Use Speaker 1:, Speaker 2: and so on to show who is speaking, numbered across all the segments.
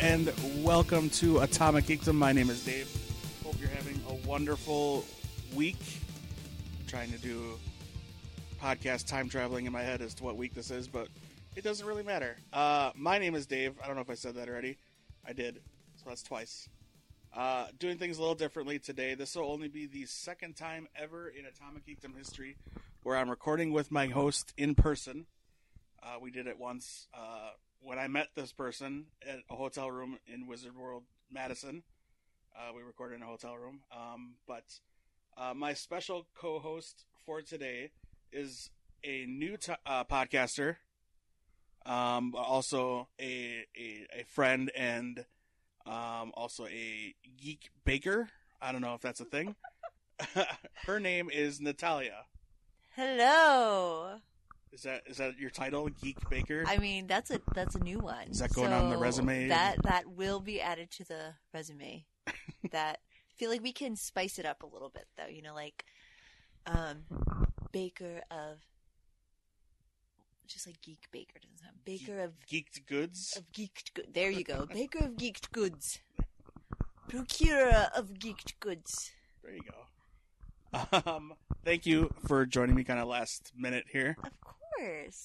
Speaker 1: And welcome to Atomic Geekdom. My name is Dave. Hope you're having a wonderful week. trying to do podcast time traveling in my head as to what week this is, but it doesn't really matter. Uh, my name is Dave. I don't know if I said that already. I did, so that's twice. Uh, doing things a little differently today. This will only be the second time ever in Atomic Geekdom history where I'm recording with my host in person. Uh, we did it once uh, when I met this person at a hotel room in Wizard World, Madison. Uh, we recorded in a hotel room. Um, but uh, my special co-host for today is a new t- uh, podcaster, um, also a, a a friend and um, also a geek baker. I don't know if that's a thing. Her name is Natalia.
Speaker 2: Hello.
Speaker 1: Is that is that your title, geek baker?
Speaker 2: I mean, that's a that's a new one.
Speaker 1: Is that going on the resume?
Speaker 2: That that will be added to the resume. that I feel like we can spice it up a little bit though. You know, like um, baker of just like geek baker doesn't sound baker of
Speaker 1: Geeked goods.
Speaker 2: of geeked good. There you go, baker of geeked goods, procurer of geeked goods.
Speaker 1: There you go. Um, thank you for joining me, kind of last minute here,
Speaker 2: Of course.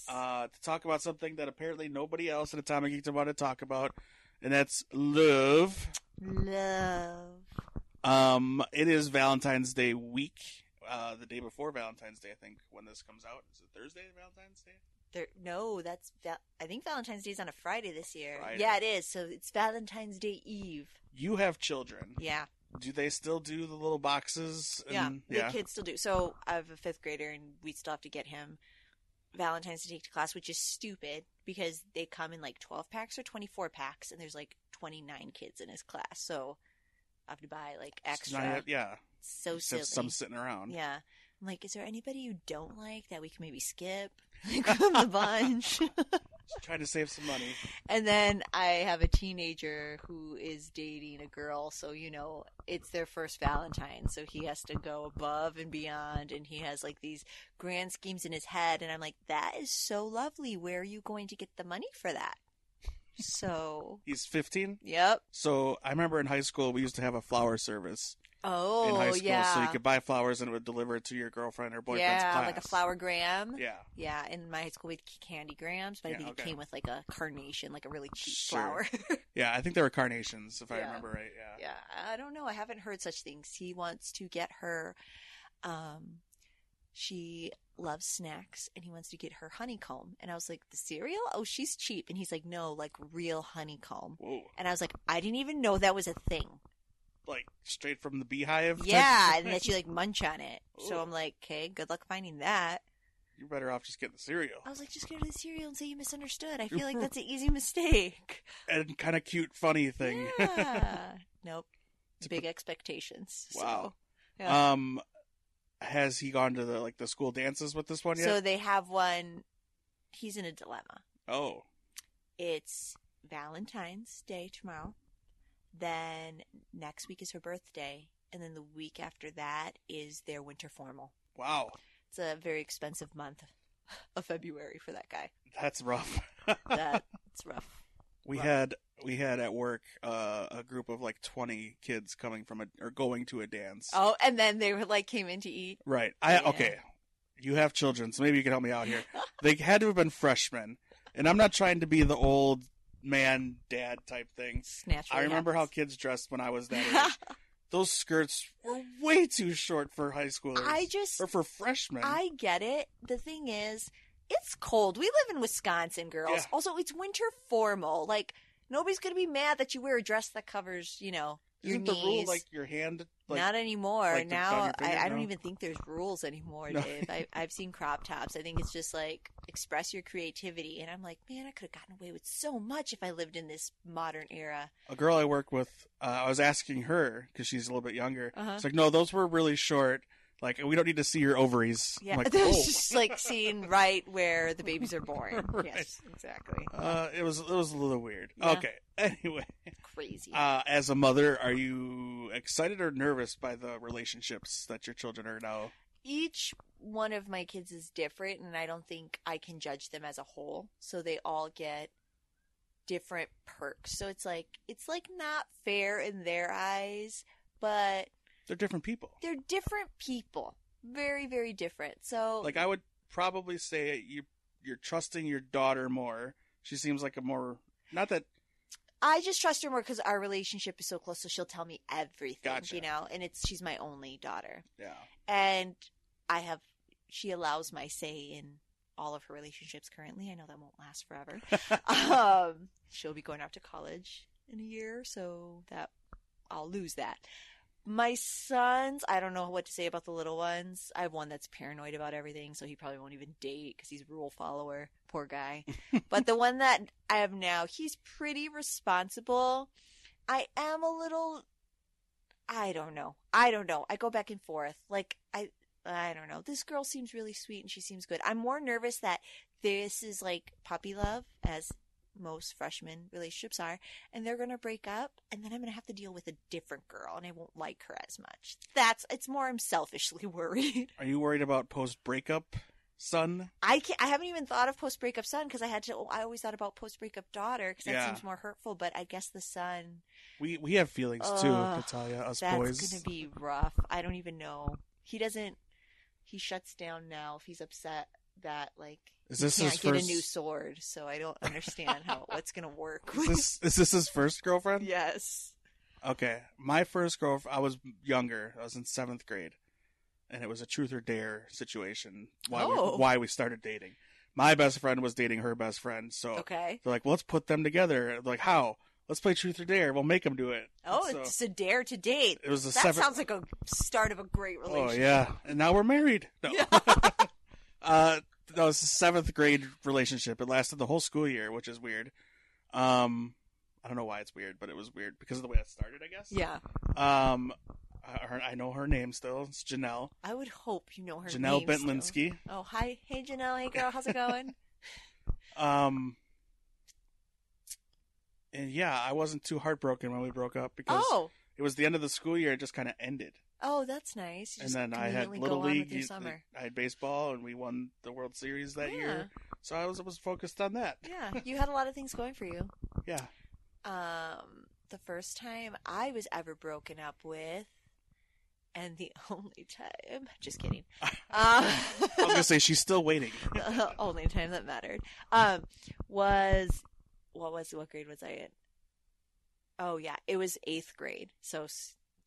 Speaker 1: Uh, to talk about something that apparently nobody else at Atomic Geeks want to talk about, and that's love.
Speaker 2: Love.
Speaker 1: Um, it is Valentine's Day week. Uh, the day before Valentine's Day, I think, when this comes out. Is it Thursday, Valentine's Day?
Speaker 2: There, no, that's val- I think Valentine's Day is on a Friday this year.
Speaker 1: Friday.
Speaker 2: Yeah, it is. So it's Valentine's Day Eve.
Speaker 1: You have children.
Speaker 2: Yeah,
Speaker 1: Do they still do the little boxes?
Speaker 2: yeah,
Speaker 1: And,
Speaker 2: the kids still do. So I have a fifth grader, and we still have to get him Valentine's to take to class, which is stupid because they come in like twelve packs or twenty four packs, and there's like twenty nine kids in his class. So I have to buy like extra.
Speaker 1: not- yeah.
Speaker 2: so silly.
Speaker 1: some sitting around.
Speaker 2: Yeah. I'm like, is there anybody you don't like that we can maybe skip like from the bunch?
Speaker 1: Trying to save some money.
Speaker 2: And then I have a teenager who is dating a girl, so you know, it's their first Valentine, so he has to go above and beyond and he has like these grand schemes in his head and I'm like, That is so lovely. Where are you going to get the money for that? So
Speaker 1: He's 15.
Speaker 2: Yep.
Speaker 1: So I remember in high school we used to have a flower service
Speaker 2: Oh
Speaker 1: in high school,
Speaker 2: yeah.
Speaker 1: so you could buy flowers and it would deliver it to your girlfriend or boyfriend's
Speaker 2: yeah,
Speaker 1: class.
Speaker 2: like a flower gram.
Speaker 1: Yeah,
Speaker 2: Yeah, in my high school we had candy grams, but I
Speaker 1: Yeah,
Speaker 2: think
Speaker 1: okay.
Speaker 2: it came with like a carnation, like a really cheap
Speaker 1: Sure.
Speaker 2: flower.
Speaker 1: yeah. I think there were carnations, if I remember right. Yeah.
Speaker 2: yeah, I don't know. I haven't heard such things. He wants to get her. Um, she loves snacks, and he wants to get her honeycomb. And I was like, the cereal? Oh, she's cheap. And he's like, no, like real honeycomb.
Speaker 1: Whoa,
Speaker 2: And I was like, I didn't even know that was a thing.
Speaker 1: Like straight from the beehive.
Speaker 2: Yeah, and that you like munch on it. So
Speaker 1: Ooh.
Speaker 2: I'm like, okay, good luck finding that.
Speaker 1: You're better off just getting the cereal.
Speaker 2: I was like, just get her the cereal and say you misunderstood. I feel like that's an easy mistake.
Speaker 1: And kind of cute, funny thing.
Speaker 2: Yeah. nope.
Speaker 1: To
Speaker 2: Big expectations. So,
Speaker 1: Wow.
Speaker 2: yeah.
Speaker 1: Um, has he gone to the like the school dances with this one yet?
Speaker 2: So they have one. He's in a dilemma.
Speaker 1: oh,
Speaker 2: It's Valentine's Day tomorrow. Then next week is her birthday. And then the week after that is their winter formal.
Speaker 1: wow,
Speaker 2: It's a very expensive month of February for that guy.
Speaker 1: that's rough.
Speaker 2: That's rough.
Speaker 1: we
Speaker 2: rough.
Speaker 1: had we had at work uh, a group of like 20 kids coming from a or going to a dance.
Speaker 2: Oh, and then they were like came in to eat.
Speaker 1: Right. I
Speaker 2: Yeah.
Speaker 1: okay. You have children, so maybe you can help me out here. they had to have been freshmen, and I'm not trying to be the old man dad type thing.
Speaker 2: Naturally
Speaker 1: I remember how kids dressed when I was that age. Those skirts were way too short for high schoolers.
Speaker 2: I just
Speaker 1: or for freshmen.
Speaker 2: I get it. The thing is, it's cold. We live in Wisconsin, girls.
Speaker 1: Yeah.
Speaker 2: Also, it's winter formal. Like nobody's gonna be mad that you wear a dress that covers, you know, your
Speaker 1: Isn't the rule like your hand? Like,
Speaker 2: Not anymore.
Speaker 1: like
Speaker 2: now. I, I don't
Speaker 1: No?
Speaker 2: even think there's rules anymore,
Speaker 1: No.
Speaker 2: Dave. I, I've seen crop tops. I think it's just like express your creativity. And I'm like, man, I could have gotten away with so much if I lived in this modern era.
Speaker 1: a girl I work with, uh, I was asking her because she's a little bit younger.
Speaker 2: Uh-huh.
Speaker 1: It's like, no, those were really short. Like, we don't need to see your ovaries. I'm
Speaker 2: Yeah,
Speaker 1: like,
Speaker 2: just like seeing right where the babies are born.
Speaker 1: Right.
Speaker 2: Yes, exactly.
Speaker 1: Uh, it was it was a little weird.
Speaker 2: Yeah.
Speaker 1: Okay. Anyway,
Speaker 2: Crazy.
Speaker 1: uh, as a mother, are you excited or nervous by the relationships that your children are now?
Speaker 2: each one of my kids is different and I don't think I can judge them as a whole. So they all get different perks. So it's like it's like not fair in their eyes, but
Speaker 1: They're different people.
Speaker 2: they're different people. Very, very different. So
Speaker 1: Like I would probably say you you're trusting your daughter more. She seems like a more not that
Speaker 2: I just trust her more because our relationship is so close. So she'll tell me everything,
Speaker 1: Gotcha.
Speaker 2: you know. And it's she's my only daughter,
Speaker 1: yeah.
Speaker 2: and I have she allows my say in all of her relationships currently. I know that won't last forever. um, she'll be going off to college in a year, so that I'll lose that. My sons, I don't know what to say about the little ones. I have one that's paranoid about everything, so he probably won't even date because he's a rule follower. Poor guy. but the one that I have now, he's pretty responsible. I am a little. I don't know. I don't know. I go back and forth. Like I, I don't know. This girl seems really sweet and she seems good. I'm more nervous that this is like puppy love, as most freshman relationships are, and they're gonna break up, and then I'm gonna have to deal with a different girl, and I won't like her as much. That's it's more. I'm selfishly worried.
Speaker 1: Are you worried about post breakup son?
Speaker 2: I can't. I haven't even thought of post breakup son because I had to. I always thought about post breakup daughter because that
Speaker 1: Yeah.
Speaker 2: seems more hurtful. But I guess the son
Speaker 1: We we have feelings too, Natalia, us
Speaker 2: that's
Speaker 1: boys.
Speaker 2: gonna be rough. I don't even know. He doesn't. He shuts down now if he's upset that like
Speaker 1: Is this
Speaker 2: can't get
Speaker 1: first
Speaker 2: a new sword. So I don't understand how what's gonna work.
Speaker 1: is this is this his first girlfriend?
Speaker 2: yes.
Speaker 1: Okay, my first girl. I was younger. I was in seventh grade, and it was a truth or dare situation. Why
Speaker 2: Oh.
Speaker 1: we, why we started dating? My best friend was dating her best friend, so
Speaker 2: Okay.
Speaker 1: they're like, well, "Let's put them together." Like, how? Let's play truth or dare. We'll make them do it.
Speaker 2: Oh,
Speaker 1: So,
Speaker 2: it's a dare to date.
Speaker 1: it was a
Speaker 2: That
Speaker 1: seven.
Speaker 2: sounds like a start of a great relationship.
Speaker 1: oh yeah, and now we're married. No.
Speaker 2: Yeah.
Speaker 1: uh, that was a seventh grade relationship. It lasted the whole school year, which is weird. Um, I don't know why it's weird, but it was weird because of the way it started. I guess.
Speaker 2: Yeah.
Speaker 1: Um, I, her, I know her name still. It's Janelle.
Speaker 2: I would hope you know her
Speaker 1: Janelle
Speaker 2: name still.
Speaker 1: Bentlinsky.
Speaker 2: Oh, hi. Hey, Janelle. Hey, girl. How's it going?
Speaker 1: Um, and yeah, I wasn't too heartbroken when we broke up because
Speaker 2: oh.
Speaker 1: it was the end of the school year. It just kind of ended,
Speaker 2: Oh, that's nice. You
Speaker 1: and then I had little league. you-
Speaker 2: summer.
Speaker 1: I had baseball, and we won the World Series that
Speaker 2: Yeah.
Speaker 1: year. So I was was focused on that.
Speaker 2: Yeah, you had a lot of things going for you.
Speaker 1: Yeah.
Speaker 2: Um, the first time I was ever broken up with, and the only time, just kidding. Uh,
Speaker 1: I was gonna say she's still waiting.
Speaker 2: the only time that mattered um was what was what grade was I in? Oh yeah, it was eighth grade. So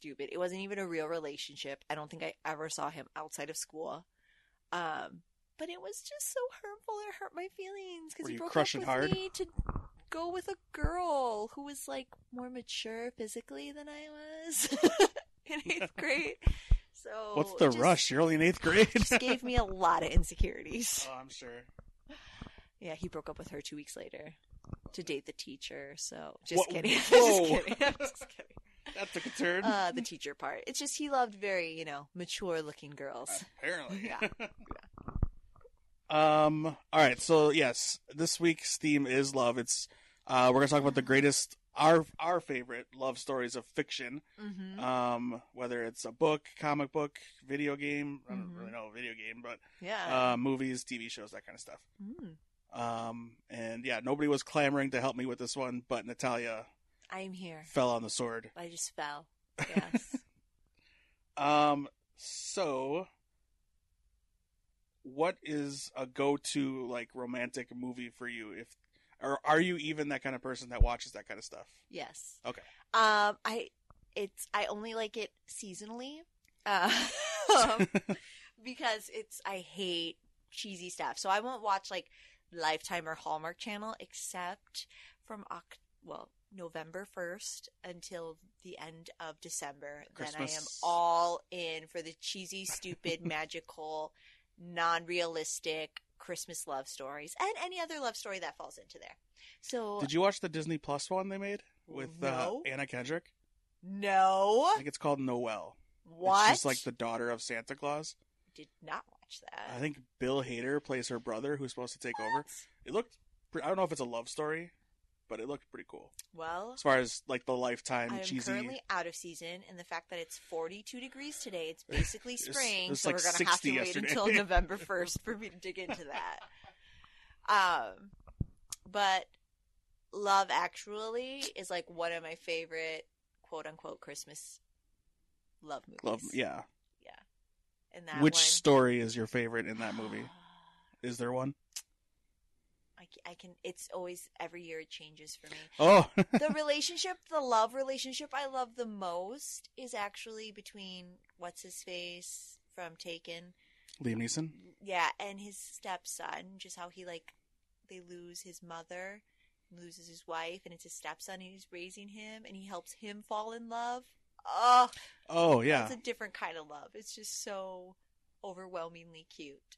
Speaker 2: stupid. It wasn't even a real relationship. I don't think I ever saw him outside of school. Um, but it was just so hurtful. It hurt my feelings because he broke
Speaker 1: crushing
Speaker 2: up with
Speaker 1: hard?
Speaker 2: me to go with a girl who was like more mature physically than I was in eighth grade. So
Speaker 1: What's the
Speaker 2: just-
Speaker 1: rush? You're only in eighth grade.
Speaker 2: Just gave me a lot of insecurities.
Speaker 1: oh, I'm sure.
Speaker 2: Yeah, he broke up with her two weeks later to date the teacher. So just kidding. just kidding. I'm just kidding.
Speaker 1: That took a turn.
Speaker 2: Uh, the teacher part. It's just he loved very, you know, mature looking girls.
Speaker 1: Apparently.
Speaker 2: Yeah.
Speaker 1: um. All right. So yes, this week's theme is love. It's uh, we're gonna talk about the greatest our our favorite love stories of fiction.
Speaker 2: Mm-hmm.
Speaker 1: Um, whether it's a book, comic book, video game. I don't
Speaker 2: Mhm.
Speaker 1: really know video game, but
Speaker 2: yeah.
Speaker 1: uh, movies, TV shows, that kind of stuff.
Speaker 2: Mm.
Speaker 1: Um, and yeah, nobody was clamoring to help me with this one, but Natalia
Speaker 2: I'm here.
Speaker 1: fell on the sword.
Speaker 2: I just fell. Yes.
Speaker 1: Um, so what is a go-to like romantic movie for you? If or are you even that kind of person that watches that kind of stuff?
Speaker 2: yes.
Speaker 1: Okay.
Speaker 2: Um, I it's I only like it seasonally. Uh, because it's I hate cheesy stuff. So I won't watch like Lifetime or Hallmark Channel except from Oc- well November first until the end of December. Then I am all in for the cheesy, stupid, magical, non-realistic Christmas love stories and any other love story that falls into there. So
Speaker 1: Did you watch the Disney Plus one they made with
Speaker 2: No.
Speaker 1: uh, Anna Kendrick?
Speaker 2: no
Speaker 1: I think it's called Noelle.
Speaker 2: what?
Speaker 1: She's like the daughter of Santa Claus.
Speaker 2: did not watch that.
Speaker 1: I think Bill Hader plays her brother, who's supposed to take over. It looked. I don't know if it's a love story, but it looked pretty cool
Speaker 2: Well,
Speaker 1: as far as like the lifetime
Speaker 2: I am
Speaker 1: cheesy.
Speaker 2: currently out of season, and the fact that it's 42 degrees today, it's basically spring,
Speaker 1: it's
Speaker 2: so
Speaker 1: like
Speaker 2: we're gonna have
Speaker 1: 60
Speaker 2: to wait until November 1st for me to dig into that. Um, but Love Actually is like one of my favorite quote unquote Christmas love movies.
Speaker 1: Love, yeah, yeah.
Speaker 2: And that
Speaker 1: Which
Speaker 2: one,
Speaker 1: story is your favorite in that movie? Is there one?
Speaker 2: I, I can. It's always every year it changes for me.
Speaker 1: Oh,
Speaker 2: the relationship, the love relationship I love the most is actually between what's his face from Taken,
Speaker 1: Liam Neeson.
Speaker 2: yeah, and his stepson. Just how he like they lose his mother, loses his wife, and it's his stepson, and he's raising him, and he helps him fall in love. Oh,
Speaker 1: Oh yeah,
Speaker 2: it's a different kind of love. It's just so overwhelmingly cute.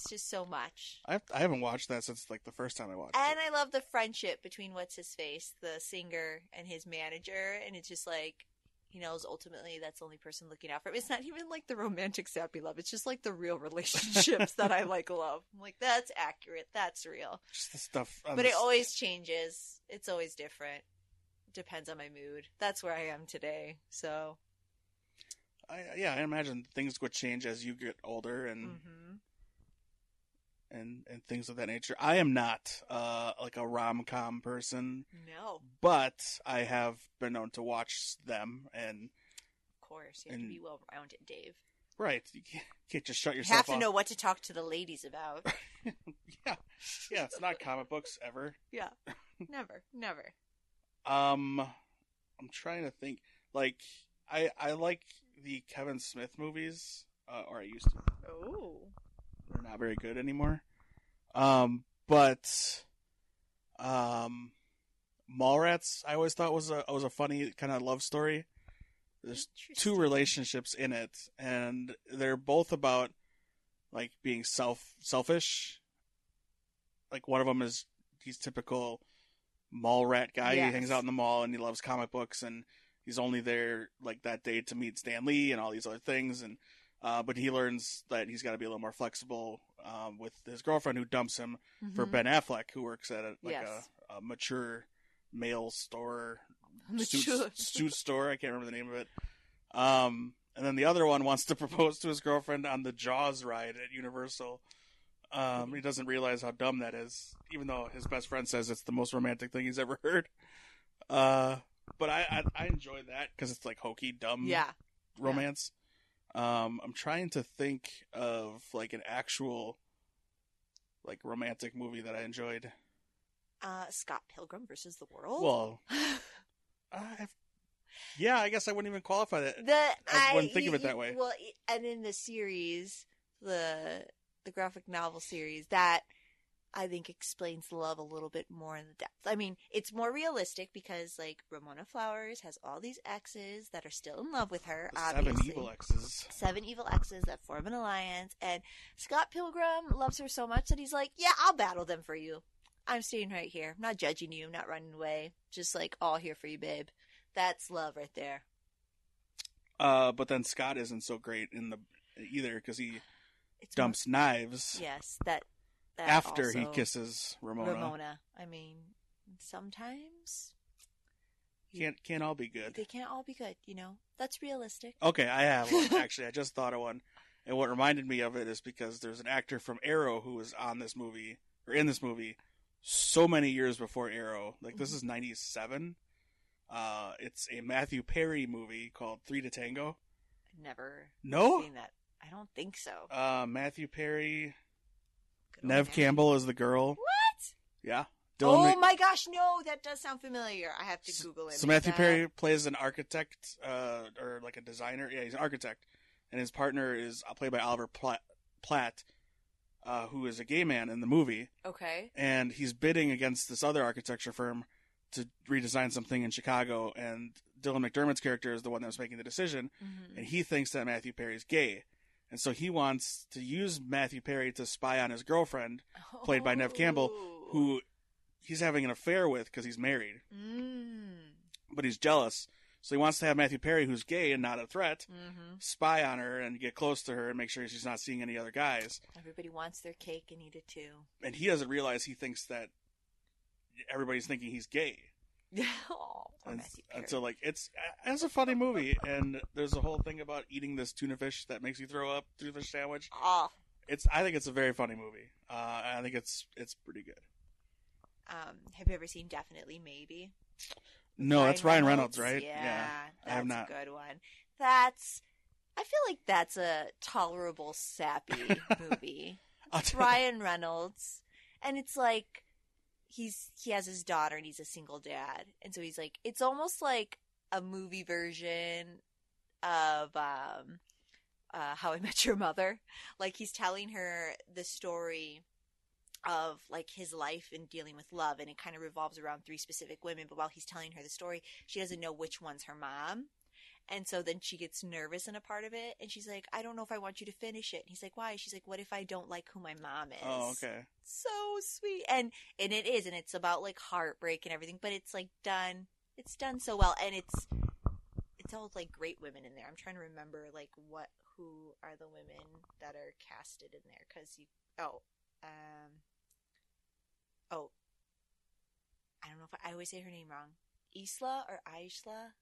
Speaker 2: It's just so much.
Speaker 1: I I haven't watched that since like the first time I watched
Speaker 2: And
Speaker 1: it.
Speaker 2: I love the friendship between what's his face, the singer, and his manager. And it's just like he knows ultimately that's the only person looking out for him. It's not even like the romantic sappy love. It's just like the real relationships that I like love. I'm like, that's accurate. That's real.
Speaker 1: Just the stuff.
Speaker 2: But it always changes. It's always different. Depends on my mood. That's where I am today. So,
Speaker 1: I, yeah, I imagine things would change as you get older and
Speaker 2: hmm
Speaker 1: and and things of that nature. I am not uh like a rom com person,
Speaker 2: no,
Speaker 1: but I have been known to watch them. And
Speaker 2: of course. You have
Speaker 1: And-
Speaker 2: to be well rounded, Dave.
Speaker 1: right, you can't, can't just shut yourself.
Speaker 2: You have to
Speaker 1: off.
Speaker 2: know what to talk to the ladies about.
Speaker 1: yeah, yeah, it's not comic books ever.
Speaker 2: Yeah, never, never.
Speaker 1: Um, I'm trying to think. Like, I I like the Kevin Smith movies, uh, or I used to.
Speaker 2: Oh.
Speaker 1: They're not very good anymore. Um, but um, Mallrats I always thought was a was a funny kind of love story. There's two relationships in it, and they're both about like being self selfish. Like one of them is he's typical mall rat guy.
Speaker 2: Yes.
Speaker 1: He hangs out in the mall and he loves comic books, and he's only there like that day to meet Stan Lee and all these other things. And uh, but he learns that he's got to be a little more flexible um, with his girlfriend who dumps him for
Speaker 2: Mhm.
Speaker 1: Ben Affleck, who works at a, like
Speaker 2: Yes.
Speaker 1: a, a mature male store suit, suit store. I can't remember the name of it. Um, and then the other one wants to propose to his girlfriend on the Jaws ride at Universal. Um, he doesn't realize how dumb that is, even though his best friend says it's the most romantic thing he's ever heard. Uh, but I I, I enjoy that because it's like hokey, dumb
Speaker 2: Yeah.
Speaker 1: romance. Um, I'm trying to think of like an actual like romantic movie that I enjoyed.
Speaker 2: Uh, Scott Pilgrim versus the World.
Speaker 1: Well, I yeah, I guess I wouldn't even qualify that.
Speaker 2: the
Speaker 1: I wouldn't think of it that way.
Speaker 2: Well, and in the series, the the graphic novel series, that I think explains love a little bit more in the depth. I mean, it's more realistic because like Ramona Flowers has all these exes that are still in love with her.
Speaker 1: Seven evil exes.
Speaker 2: seven evil exes that form an alliance, and Scott Pilgrim loves her so much that he's like, "Yeah, I'll battle them for you. I'm staying right here. I'm not judging you. I'm not running away. Just like all here for you, babe." That's love right there.
Speaker 1: Uh, but then Scott isn't so great in the either because he
Speaker 2: It's more-
Speaker 1: dumps knives
Speaker 2: yes, that, that
Speaker 1: after he kisses Ramona.
Speaker 2: Ramona. I mean, sometimes
Speaker 1: Can't can't all be good.
Speaker 2: they can't all be good. You know, that's realistic.
Speaker 1: Okay, I have one. Actually, I just thought of one, and what reminded me of it is because there's an actor from Arrow who was on this movie or in this movie so many years before Arrow. Like this is '97. Uh, it's a Matthew Perry movie called Three to Tango.
Speaker 2: Never
Speaker 1: No,
Speaker 2: seen that. I don't think so.
Speaker 1: uh, Matthew Perry.
Speaker 2: Neve.
Speaker 1: Campbell is the girl.
Speaker 2: What?
Speaker 1: Yeah.
Speaker 2: oh
Speaker 1: Mc-
Speaker 2: my gosh, no, that does sound familiar. I have to Google it.
Speaker 1: So Matthew Perry plays an architect, uh, or like a designer. Yeah, he's an architect, and his partner is uh, played by Oliver Platt, Platt uh, who is a gay man in the movie,
Speaker 2: Okay.
Speaker 1: and he's bidding against this other architecture firm to redesign something in Chicago. And Dylan McDermott's character is the one that was making the decision,
Speaker 2: Mhm.
Speaker 1: and he thinks that Matthew Perry is gay, and so he wants to use Matthew Perry to spy on his girlfriend, played by Neve Campbell,
Speaker 2: Oh.
Speaker 1: who he's having an affair with because he's married,
Speaker 2: Mm.
Speaker 1: but he's jealous. So he wants to have Matthew Perry, who's gay and not a threat,
Speaker 2: hmm
Speaker 1: spy on her and get close to her and make sure she's not seeing any other guys.
Speaker 2: Everybody wants their cake and eat it too.
Speaker 1: And he doesn't realize he thinks that everybody's thinking he's gay.
Speaker 2: oh,
Speaker 1: And,
Speaker 2: Matthew Perry.
Speaker 1: and so like it's it's a funny movie and there's a whole thing about eating this tuna fish that makes you throw up tuna fish sandwich.
Speaker 2: oh,
Speaker 1: It's I think it's a very funny movie. Uh, I think it's it's pretty good.
Speaker 2: Um, have you ever seen Definitely Maybe?
Speaker 1: No, that's Ryan Reynolds, right?
Speaker 2: Yeah,
Speaker 1: I have not.
Speaker 2: a good one. That's. I feel like that's a tolerable sappy movie. It's Ryan Reynolds, and it's like he's he has his daughter and he's a single dad, and so he's like it's almost like a movie version of um, uh, How I Met Your Mother. Like he's telling her the story of like his life and dealing with love, and it kind of revolves around three specific women. But while he's telling her the story, she doesn't know which one's her mom. And so then she gets nervous in a part of it, and she's like, "I don't know if I want you to finish it." And he's like, "Why?" She's like, "What if I don't like who my mom is?"
Speaker 1: Oh, okay.
Speaker 2: So sweet, and and it is, and it's about like heartbreak and everything, but it's like done. It's done so well, and it's it's all like great women in there. I'm trying to remember like what who are the women that are casted in there because you oh um oh I don't know if I, I always say her name wrong. Isla or Aisla,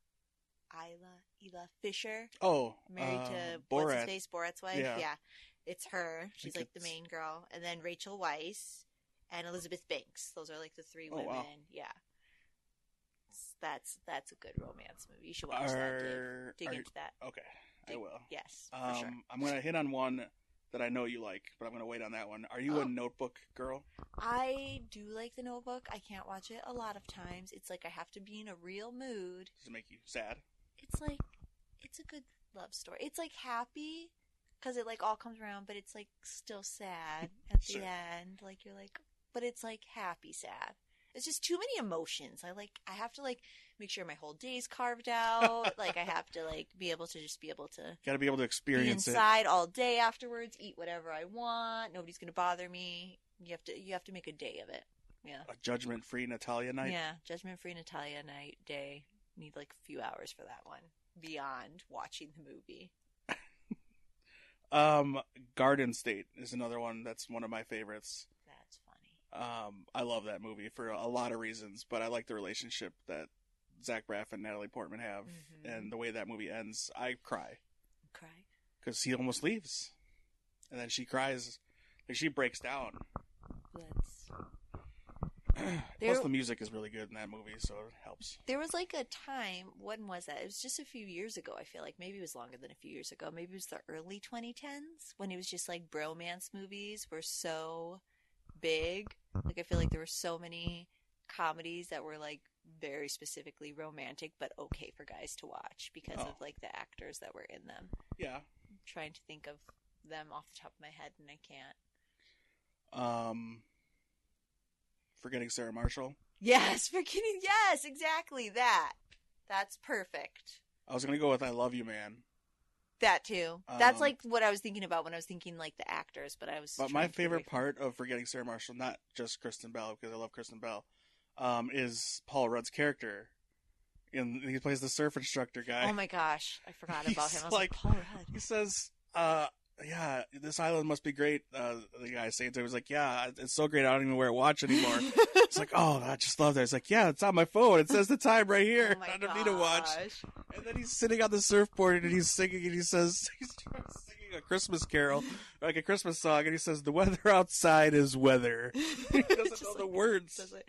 Speaker 2: Isla, Ela Fisher
Speaker 1: Oh,
Speaker 2: married
Speaker 1: uh,
Speaker 2: to what's his
Speaker 1: Borat.
Speaker 2: face, Borat's wife.
Speaker 1: Yeah.
Speaker 2: it's her. She's like the main girl, and then Rachel Weisz and Elizabeth Banks. Those are like the three
Speaker 1: Oh,
Speaker 2: women.
Speaker 1: wow.
Speaker 2: Yeah, that's that's a good romance movie. You should watch that.
Speaker 1: Are,
Speaker 2: Dave. Dig
Speaker 1: are-
Speaker 2: into that.
Speaker 1: okay, I will.
Speaker 2: Yes, for
Speaker 1: Um,
Speaker 2: sure.
Speaker 1: I'm gonna hit on one that I know you like, but I'm gonna wait on that one. Are you
Speaker 2: Oh.
Speaker 1: a Notebook girl?
Speaker 2: I do like The Notebook. I can't watch it a lot of times. It's like I have to be in a real mood.
Speaker 1: Does it make you sad?
Speaker 2: It's like it's a good love story. It's like happy because it like all comes around, but it's like still sad at
Speaker 1: Sure.
Speaker 2: the end. Like you're like, but it's like happy sad. It's just too many emotions. I like I have to like make sure my whole day's carved out. like I have to like be able to just be able to
Speaker 1: Got to be able to
Speaker 2: be
Speaker 1: experience it.
Speaker 2: inside all day afterwards, eat whatever I want. Nobody's gonna bother me. You have to you have to make a day of it. Yeah.
Speaker 1: A judgment-free Natalia night.
Speaker 2: Yeah, Judgment Free Natalia night day. Need like a few hours for that one. Beyond watching the movie.
Speaker 1: Um, Garden State is another one that's one of my favorites. Um, I love that movie for a lot of reasons, but I like the relationship that Zach Braff and Natalie Portman have,
Speaker 2: Mhm.
Speaker 1: and the way that movie ends. I cry
Speaker 2: Cry.
Speaker 1: because he almost leaves, and then she cries, like she breaks down.
Speaker 2: That's
Speaker 1: Plus,
Speaker 2: There-
Speaker 1: the music is really good in that movie, so it helps.
Speaker 2: there was like a time. When was that? It was just a few years ago. I feel like maybe it was longer than a few years ago. Maybe it was the early 2010s when it was just like bromance movies were so big. Like I feel like there were so many comedies that were like very specifically romantic, but okay for guys to watch because
Speaker 1: Oh.
Speaker 2: of like the actors that were in them.
Speaker 1: Yeah.
Speaker 2: I'm trying to think of them off the top of my head, and I can't.
Speaker 1: Um, forgetting Sarah Marshall.
Speaker 2: Yes, forgetting yes, exactly that. That's perfect.
Speaker 1: I was gonna go with "I Love You, Man,"
Speaker 2: That too. That's
Speaker 1: Um,
Speaker 2: like what I was thinking about when I was thinking like the actors, but I was.
Speaker 1: but my
Speaker 2: to get away
Speaker 1: favorite part of forgetting Sarah Marshall, not just Kristen Bell, because I love Kristen Bell, um, is Paul Rudd's character. And he plays the surf instructor guy.
Speaker 2: Oh my gosh, I forgot about
Speaker 1: He's
Speaker 2: him. I was like,
Speaker 1: like-
Speaker 2: Paul Rudd.
Speaker 1: he says, uh, yeah, this island must be great. Uh, the guy saying to him, he's like, yeah, it's so great. I don't even wear a watch anymore. it's like, oh, I just love that. It's like, yeah, it's on my phone. It says the time right here.
Speaker 2: Oh
Speaker 1: I don't need a watch. And then he's sitting on the surfboard and he's singing and he says, he's singing a Christmas carol, like a Christmas song, and he says, the weather outside is weather. he doesn't know
Speaker 2: like-
Speaker 1: the words.
Speaker 2: Doesn't,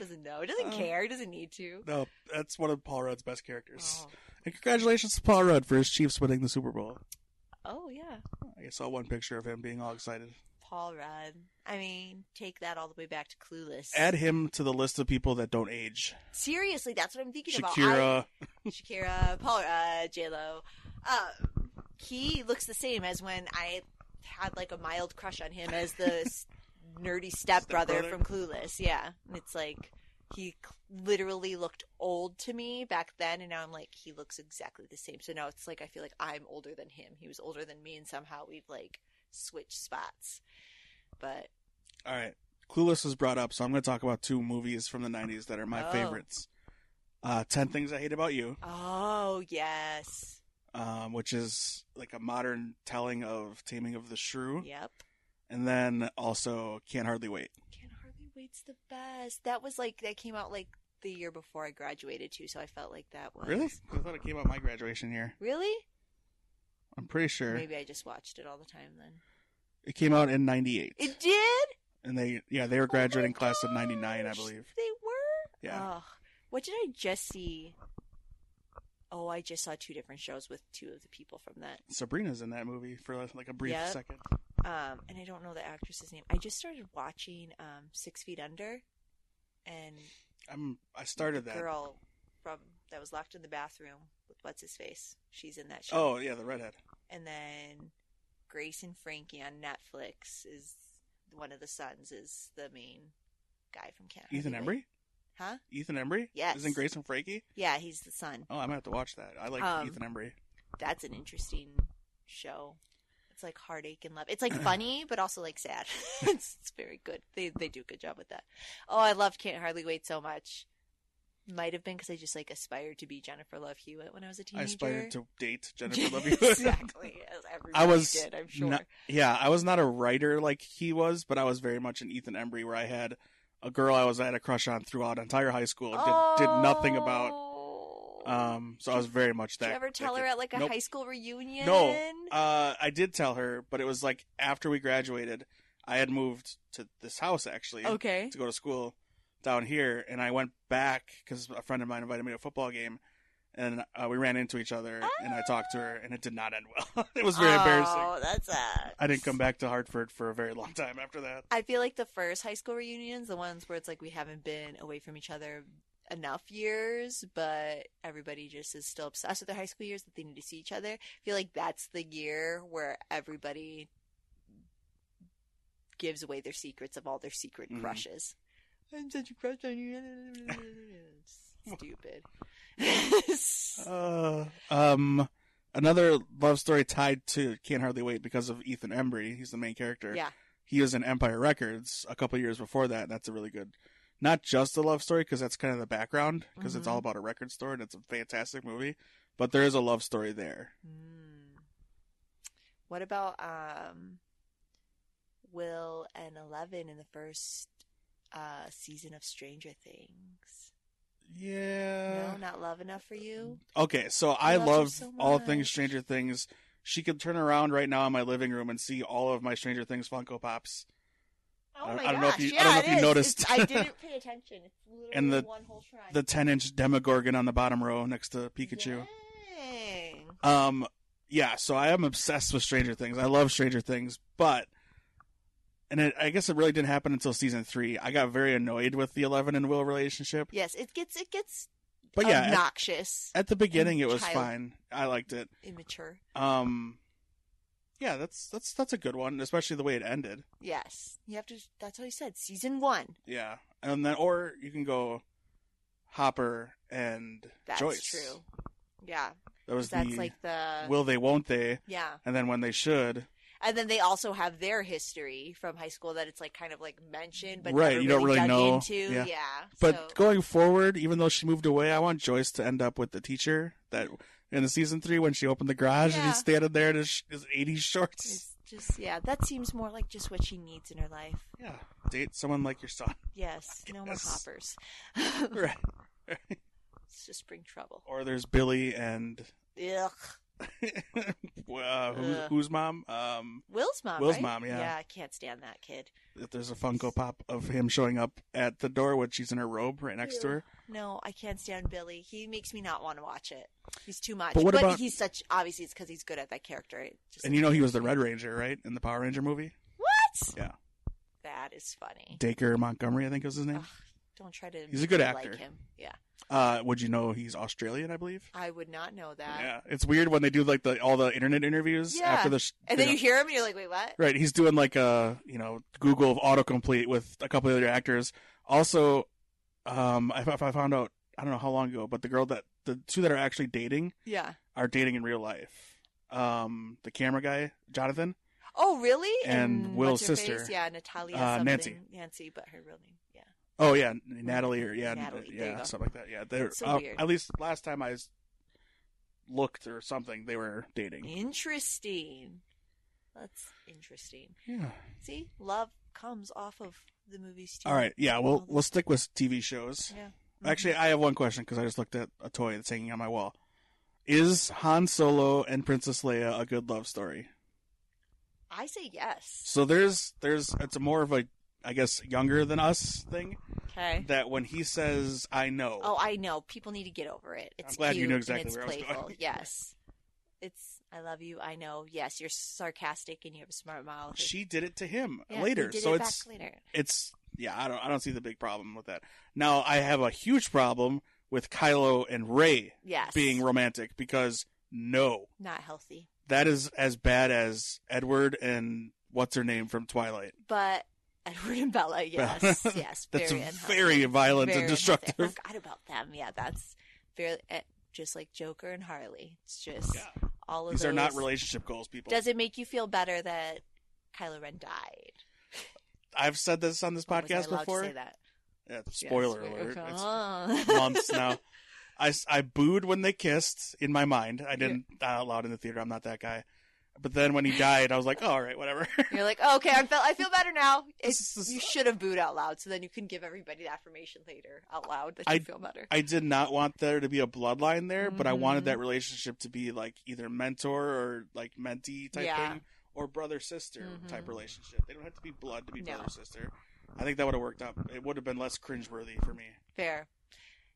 Speaker 2: doesn't know. He doesn't
Speaker 1: Uh,
Speaker 2: care. He doesn't need to.
Speaker 1: No, that's one of Paul Rudd's best characters.
Speaker 2: Oh.
Speaker 1: And congratulations to Paul Rudd for his Chiefs winning the Super Bowl.
Speaker 2: Oh yeah,
Speaker 1: I saw one picture of him being all excited.
Speaker 2: Paul Rudd. I mean, take that all the way back to Clueless.
Speaker 1: Add him to the list of people that don't age.
Speaker 2: Seriously, that's what I'm thinking
Speaker 1: Shakira.
Speaker 2: about. I, Shakira, Paul, uh, J Lo. Uh, he looks the same as when I had like a mild crush on him as the nerdy stepbrother
Speaker 1: Stepbrother?
Speaker 2: from Clueless. Yeah, it's like he literally looked old to me back then, and now I'm like he looks exactly the same. So now it's like I feel like I'm older than him. He was older than me, and somehow we've like switched spots. But
Speaker 1: All right. Clueless was brought up, so I'm going to talk about two movies from the 90s that are my
Speaker 2: Oh.
Speaker 1: favorites. Uh, 10 Things I Hate About You,
Speaker 2: oh yes,
Speaker 1: um, which is like a modern telling of Taming of the Shrew.
Speaker 2: yep.
Speaker 1: And then also Can't Hardly Wait.
Speaker 2: Wait's the best. That was like that came out like the year before I graduated too, so I felt like that was
Speaker 1: Really? I thought it came out my graduation year.
Speaker 2: Really?
Speaker 1: I'm pretty sure.
Speaker 2: Maybe I just watched it all the time then.
Speaker 1: It came out in 98.
Speaker 2: It did?
Speaker 1: and they yeah they were
Speaker 2: Oh
Speaker 1: graduating class of '99, I believe.
Speaker 2: They were.
Speaker 1: Yeah.
Speaker 2: What did I just see? Oh, I just saw two different shows with two of the people from that.
Speaker 1: Sabrina's in that movie for like a brief
Speaker 2: Yep.
Speaker 1: second.
Speaker 2: Um, and I don't know the actress's name. I just started watching um, Six Feet Under, and
Speaker 1: I'm I started
Speaker 2: the
Speaker 1: that.
Speaker 2: girl from that was locked in the bathroom with what's his face. She's in that show.
Speaker 1: Oh yeah, the redhead.
Speaker 2: and then Grace and Frankie on Netflix is one of the sons is the main guy from Canada.
Speaker 1: Ethan Embry.
Speaker 2: Huh?
Speaker 1: Ethan Embry.
Speaker 2: Yes.
Speaker 1: Isn't Grace and Frankie?
Speaker 2: Yeah, he's the son.
Speaker 1: Oh, I'm gonna have to watch that. I like
Speaker 2: Um,
Speaker 1: Ethan Embry.
Speaker 2: That's an interesting show. It's like heartache and love. It's like funny, but also like sad. it's, it's very good. They they do a good job with that. Oh, I loved Can't Hardly Wait so much. Might have been because I just like aspired to be Jennifer Love Hewitt when I was a teenager.
Speaker 1: I aspired to date Jennifer Love Hewitt.
Speaker 2: exactly. As everybody
Speaker 1: I was
Speaker 2: did, I'm sure.
Speaker 1: not- yeah, I was not a writer like he was, but I was very much an Ethan Embry, where I had a girl I was I had a crush on throughout entire high school. Did did nothing about.
Speaker 2: Oh. Oh.
Speaker 1: Um, so I was very much that.
Speaker 2: Did you ever tell her
Speaker 1: kid.
Speaker 2: at like a
Speaker 1: Nope.
Speaker 2: high school reunion?
Speaker 1: No. Uh, I did tell her, but it was like after we graduated. I had moved to this house actually
Speaker 2: Okay.
Speaker 1: to go to school down here, and I went back because a friend of mine invited me to a football game, and uh, we ran into each other, and I talked to her, and it did not end well. it was very embarrassing.
Speaker 2: Oh, that's sad.
Speaker 1: I didn't come back to Hartford for a very long time after that.
Speaker 2: I feel like the first high school reunions, the ones where it's like we haven't been away from each other enough years, but everybody just is still obsessed with their high school years that they need to see each other. I feel like that's the year where everybody gives away their secrets of all their secret
Speaker 1: Mhm.
Speaker 2: crushes. I'm such a crush on you. Stupid.
Speaker 1: Uh, um, another love story tied to Can't Hardly Wait because of Ethan Embry. He's the main character.
Speaker 2: yeah.
Speaker 1: He was in Empire Records a couple years before that. And that's a really good, not just a love story because that's kind of the background because it's
Speaker 2: Mhm.
Speaker 1: all about a record store and it's a fantastic movie. But there is a love story there.
Speaker 2: Mm. What about um, Will and Eleven in the first uh, season of Stranger Things?
Speaker 1: Yeah.
Speaker 2: no, not love enough for you.
Speaker 1: Okay, so I
Speaker 2: love
Speaker 1: love
Speaker 2: so
Speaker 1: all things Stranger Things. She could turn around right now in my living room and see all of my Stranger Things Funko Pops.
Speaker 2: Oh
Speaker 1: I-
Speaker 2: my
Speaker 1: I don't know if you- I don't know if you noticed.
Speaker 2: It's- I didn't pay attention. It's
Speaker 1: And the-
Speaker 2: one whole.
Speaker 1: The 10 inch Demogorgon on the bottom row next to Pikachu.
Speaker 2: Dang.
Speaker 1: Um, yeah, so I am obsessed with Stranger Things. I love Stranger Things, but and it, I guess it really didn't happen until season three. I got very annoyed with the Eleven and Will relationship,
Speaker 2: Yes, it gets it gets
Speaker 1: but yeah, at,
Speaker 2: obnoxious,
Speaker 1: at the beginning it was fine. I liked it.
Speaker 2: immature.
Speaker 1: Um, yeah, that's that's that's a good one, especially the way it ended.
Speaker 2: Yes, you have to. That's what I said. Season one.
Speaker 1: Yeah, and then or you can go Hopper and
Speaker 2: That's
Speaker 1: Joyce.
Speaker 2: true. Yeah,
Speaker 1: That was
Speaker 2: that's
Speaker 1: the
Speaker 2: like the
Speaker 1: will they won't they,
Speaker 2: yeah.
Speaker 1: and then when they should.
Speaker 2: And then they also have their history from high school that it's like kind of like mentioned, but
Speaker 1: Right, you don't really know.
Speaker 2: into.
Speaker 1: Yeah.
Speaker 2: Yeah,
Speaker 1: But
Speaker 2: so,
Speaker 1: going forward, even though she moved away, I want Joyce to end up with the teacher that in the season three when she opened the garage and he's standing there in his, his 80s shorts.
Speaker 2: it's just yeah, that seems more like just what she needs in her life.
Speaker 1: Yeah, date someone like your son.
Speaker 2: Yes, no more hoppers.
Speaker 1: right.
Speaker 2: it's just bring trouble.
Speaker 1: Or there's Billy and
Speaker 2: Ugh.
Speaker 1: Uh, who's,
Speaker 2: Ugh.
Speaker 1: whose mom? Um,
Speaker 2: Will's mom.
Speaker 1: Will's
Speaker 2: right?
Speaker 1: mom, yeah.
Speaker 2: Yeah, I can't stand that kid.
Speaker 1: if there's a Funko Pop of him showing up at the door when she's in her robe right next to her.
Speaker 2: No, I can't stand Billy. He makes me not want to watch it. He's too much.
Speaker 1: But what about-
Speaker 2: he's such obviously it's because he's good at that character. It just
Speaker 1: And you know he was the Red Ranger, right, in the Power Ranger movie?
Speaker 2: what?
Speaker 1: Yeah.
Speaker 2: That is funny.
Speaker 1: Dacre Montgomery, I think was his name.
Speaker 2: Ugh, don't try to.
Speaker 1: He's a good actor.
Speaker 2: Like him. Yeah,
Speaker 1: Uh, would you know he's Australian? I believe.
Speaker 2: I would not know that.
Speaker 1: Yeah, it's weird when they do like the all the internet interviews
Speaker 2: Yeah.
Speaker 1: after the. Sh-
Speaker 2: And then
Speaker 1: know-
Speaker 2: you hear him, and you're like, "Wait, what?"
Speaker 1: Right, he's doing like a you know Google of autocomplete with a couple of other actors. Also, um, I, I found out I don't know how long ago, but the girl that the two that are actually dating
Speaker 2: Yeah.
Speaker 1: are dating in real life. Um, the camera guy, Jonathan.
Speaker 2: Oh, really?
Speaker 1: And Will's
Speaker 2: what's her
Speaker 1: sister,
Speaker 2: face? Yeah, Natalia.
Speaker 1: uh,
Speaker 2: something.
Speaker 1: Nancy.
Speaker 2: Nancy, but her real name.
Speaker 1: Oh yeah, Natalie or yeah,
Speaker 2: Natalie,
Speaker 1: yeah, something like that. Yeah, they're
Speaker 2: so
Speaker 1: uh, at least last time I looked or something, they were dating.
Speaker 2: Interesting. That's interesting.
Speaker 1: Yeah.
Speaker 2: See, love comes off of the movies too.
Speaker 1: All right. Yeah. We'll we'll stick with TV shows.
Speaker 2: Yeah.
Speaker 1: Actually, I have one question because I just looked at a toy that's hanging on my wall. Is Han Solo and Princess Leia a good love story?
Speaker 2: I say yes.
Speaker 1: So there's there's it's a more of a I guess, younger than us thing.
Speaker 2: Okay.
Speaker 1: That when he says, "I know,"
Speaker 2: Oh, I know. People need to get over it. It's
Speaker 1: glad you
Speaker 2: cute
Speaker 1: knew
Speaker 2: and
Speaker 1: exactly where I was
Speaker 2: playful.
Speaker 1: going.
Speaker 2: Yes. It's I love you. I know. Yes, you're sarcastic and you have a smart mouth.
Speaker 1: she did it to him
Speaker 2: Yeah,
Speaker 1: later. so
Speaker 2: it
Speaker 1: it's
Speaker 2: later.
Speaker 1: it's yeah, I don't I don't see the big problem with that. Now I have a huge problem with Kylo and Rey
Speaker 2: Yes.
Speaker 1: being romantic because no,
Speaker 2: not healthy.
Speaker 1: that is as bad as Edward and what's her name from Twilight.
Speaker 2: But Edward and Bella, yes, yes,
Speaker 1: That's
Speaker 2: very
Speaker 1: very violent
Speaker 2: Very
Speaker 1: and
Speaker 2: unhealthy. I
Speaker 1: destructive.
Speaker 2: forgot about them. Yeah, that's very eh, just like Joker and Harley. It's just
Speaker 1: Yeah.
Speaker 2: all of
Speaker 1: These
Speaker 2: those.
Speaker 1: are not relationship goals, people.
Speaker 2: Does it make you feel better that Kylo Ren died?
Speaker 1: I've said this on this
Speaker 2: I
Speaker 1: podcast before.
Speaker 2: say that?
Speaker 1: Yeah, spoiler
Speaker 2: Yes.
Speaker 1: alert. It's
Speaker 2: Oh.
Speaker 1: months now. I, I booed when they kissed in my mind. I didn't out loud in the theater. I'm not that guy. But then when he died, I was like, oh, all right, whatever.
Speaker 2: You're like, oh, okay, I feel I feel better now. It's, you should have booed out loud, so then you can give everybody the affirmation later out loud that you
Speaker 1: I-
Speaker 2: feel better.
Speaker 1: I did not want there to be a bloodline there, but I wanted
Speaker 2: Mhm.
Speaker 1: that relationship to be like either mentor or like mentee type
Speaker 2: Yeah.
Speaker 1: thing, or brother sister
Speaker 2: Mhm.
Speaker 1: type relationship. They don't have to be blood to be
Speaker 2: No.
Speaker 1: brother sister. I think that would have worked out. It would have been less cringeworthy for me.
Speaker 2: Fair,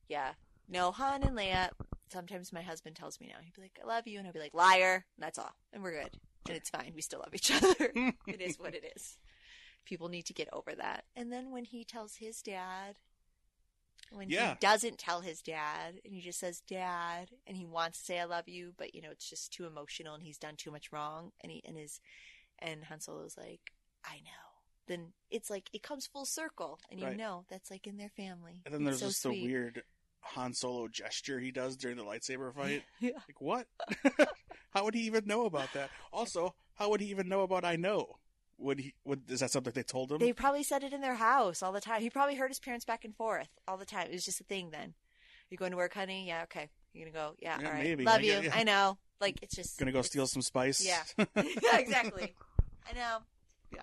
Speaker 2: yeah. No, Han and Leia. Sometimes my husband tells me now. He'd be like, "I love you," and I'll be like, "Liar." And that's all, and we're good, and it's fine. We still love each other. it is what it is. People need to get over that. And then when he tells his dad, when
Speaker 1: Yeah.
Speaker 2: he doesn't tell his dad, and he just says "dad," and he wants to say "I love you," but you know it's just too emotional, and he's done too much wrong, and he and his and Han Solo's like, "I know." Then it's like it comes full circle, and you
Speaker 1: Right.
Speaker 2: know that's like in their family.
Speaker 1: And then there's
Speaker 2: so
Speaker 1: just
Speaker 2: sweet.
Speaker 1: the weird Han Solo gesture he does during the lightsaber fight.
Speaker 2: Yeah.
Speaker 1: Like what? how would he even know about that? Also, how would he even know about I know? Would he? Would is that something they told him?
Speaker 2: They probably said it in their house all the time. He probably heard his parents back and forth all the time. It was just a thing then. You going to work, honey? Yeah, okay. You're gonna go? Yeah,
Speaker 1: Yeah,
Speaker 2: all right.
Speaker 1: maybe.
Speaker 2: Love
Speaker 1: I
Speaker 2: you.
Speaker 1: get- yeah.
Speaker 2: I know. Like it's just
Speaker 1: Gonna go steal some spice.
Speaker 2: Yeah. yeah, exactly. I know. Yeah,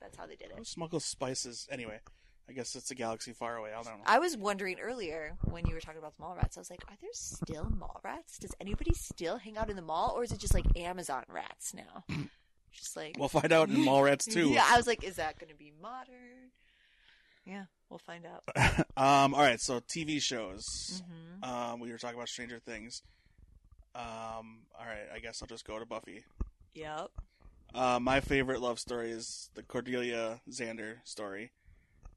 Speaker 2: that's how they did
Speaker 1: Who
Speaker 2: it.
Speaker 1: Smuggle spices anyway. I guess it's a galaxy far away. I don't know.
Speaker 2: I was wondering earlier when you were talking about the mall rats. I was like, are there still mall rats? Does anybody still hang out in the mall, or is it just like Amazon rats now? just like
Speaker 1: We'll find out in mall rats too.
Speaker 2: Yeah, I was like, is that going to be modern? Yeah, we'll find out.
Speaker 1: um. All right. So TV shows.
Speaker 2: hmm
Speaker 1: Um. We were talking about Stranger Things. Um. All right. I guess I'll just go to Buffy.
Speaker 2: Yep.
Speaker 1: Uh, my favorite love story is the Cordelia Xander story,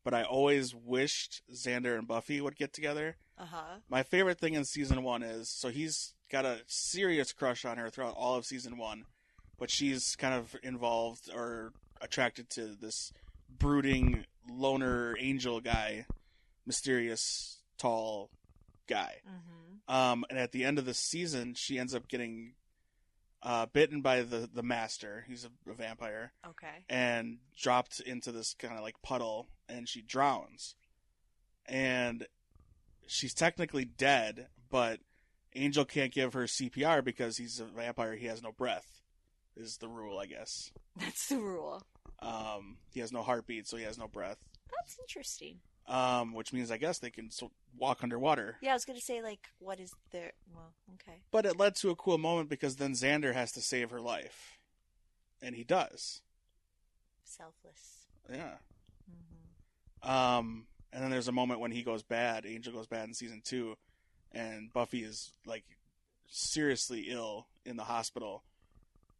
Speaker 1: but I always wished Xander and Buffy would get together.
Speaker 2: Uh huh.
Speaker 1: My favorite thing in season one is so he's got a serious crush on her throughout all of season one, but she's kind of involved or attracted to this brooding loner angel guy, mysterious tall guy.
Speaker 2: Mm-hmm.
Speaker 1: Um, and at the end of the season, she ends up getting uh, bitten by the the master. He's a, a vampire,
Speaker 2: Okay.
Speaker 1: and dropped into this kind of like puddle, and she drowns. And she's technically dead, but Angel can't give her CPR because he's a vampire. He has no breath. Is the rule, I guess.
Speaker 2: That's the rule.
Speaker 1: Um, he has no heartbeat, so he has no breath.
Speaker 2: That's interesting.
Speaker 1: Um, which means I guess they can so- walk underwater.
Speaker 2: Yeah, I was gonna say like, what is there? Well, okay.
Speaker 1: But it led to a cool moment because then Xander has to save her life, and he does.
Speaker 2: Selfless.
Speaker 1: Yeah.
Speaker 2: hmm
Speaker 1: Um, and then there's a moment when he goes bad. Angel goes bad in season two, and Buffy is like seriously ill in the hospital,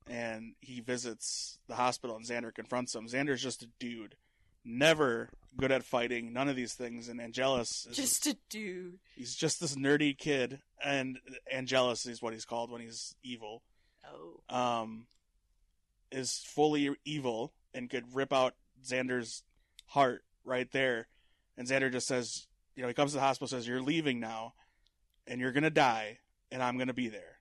Speaker 1: and he visits the hospital, and Xander confronts him. Xander's just a dude, never good at fighting, none of these things, and Angelus is
Speaker 2: Just a dude.
Speaker 1: he's just this nerdy kid, and Angelus is what he's called when he's evil.
Speaker 2: Oh.
Speaker 1: um, is fully evil and could rip out Xander's heart right there. And Xander just says, you know, he comes to the hospital, says, "You're leaving now, and you're gonna die, and I'm gonna be there."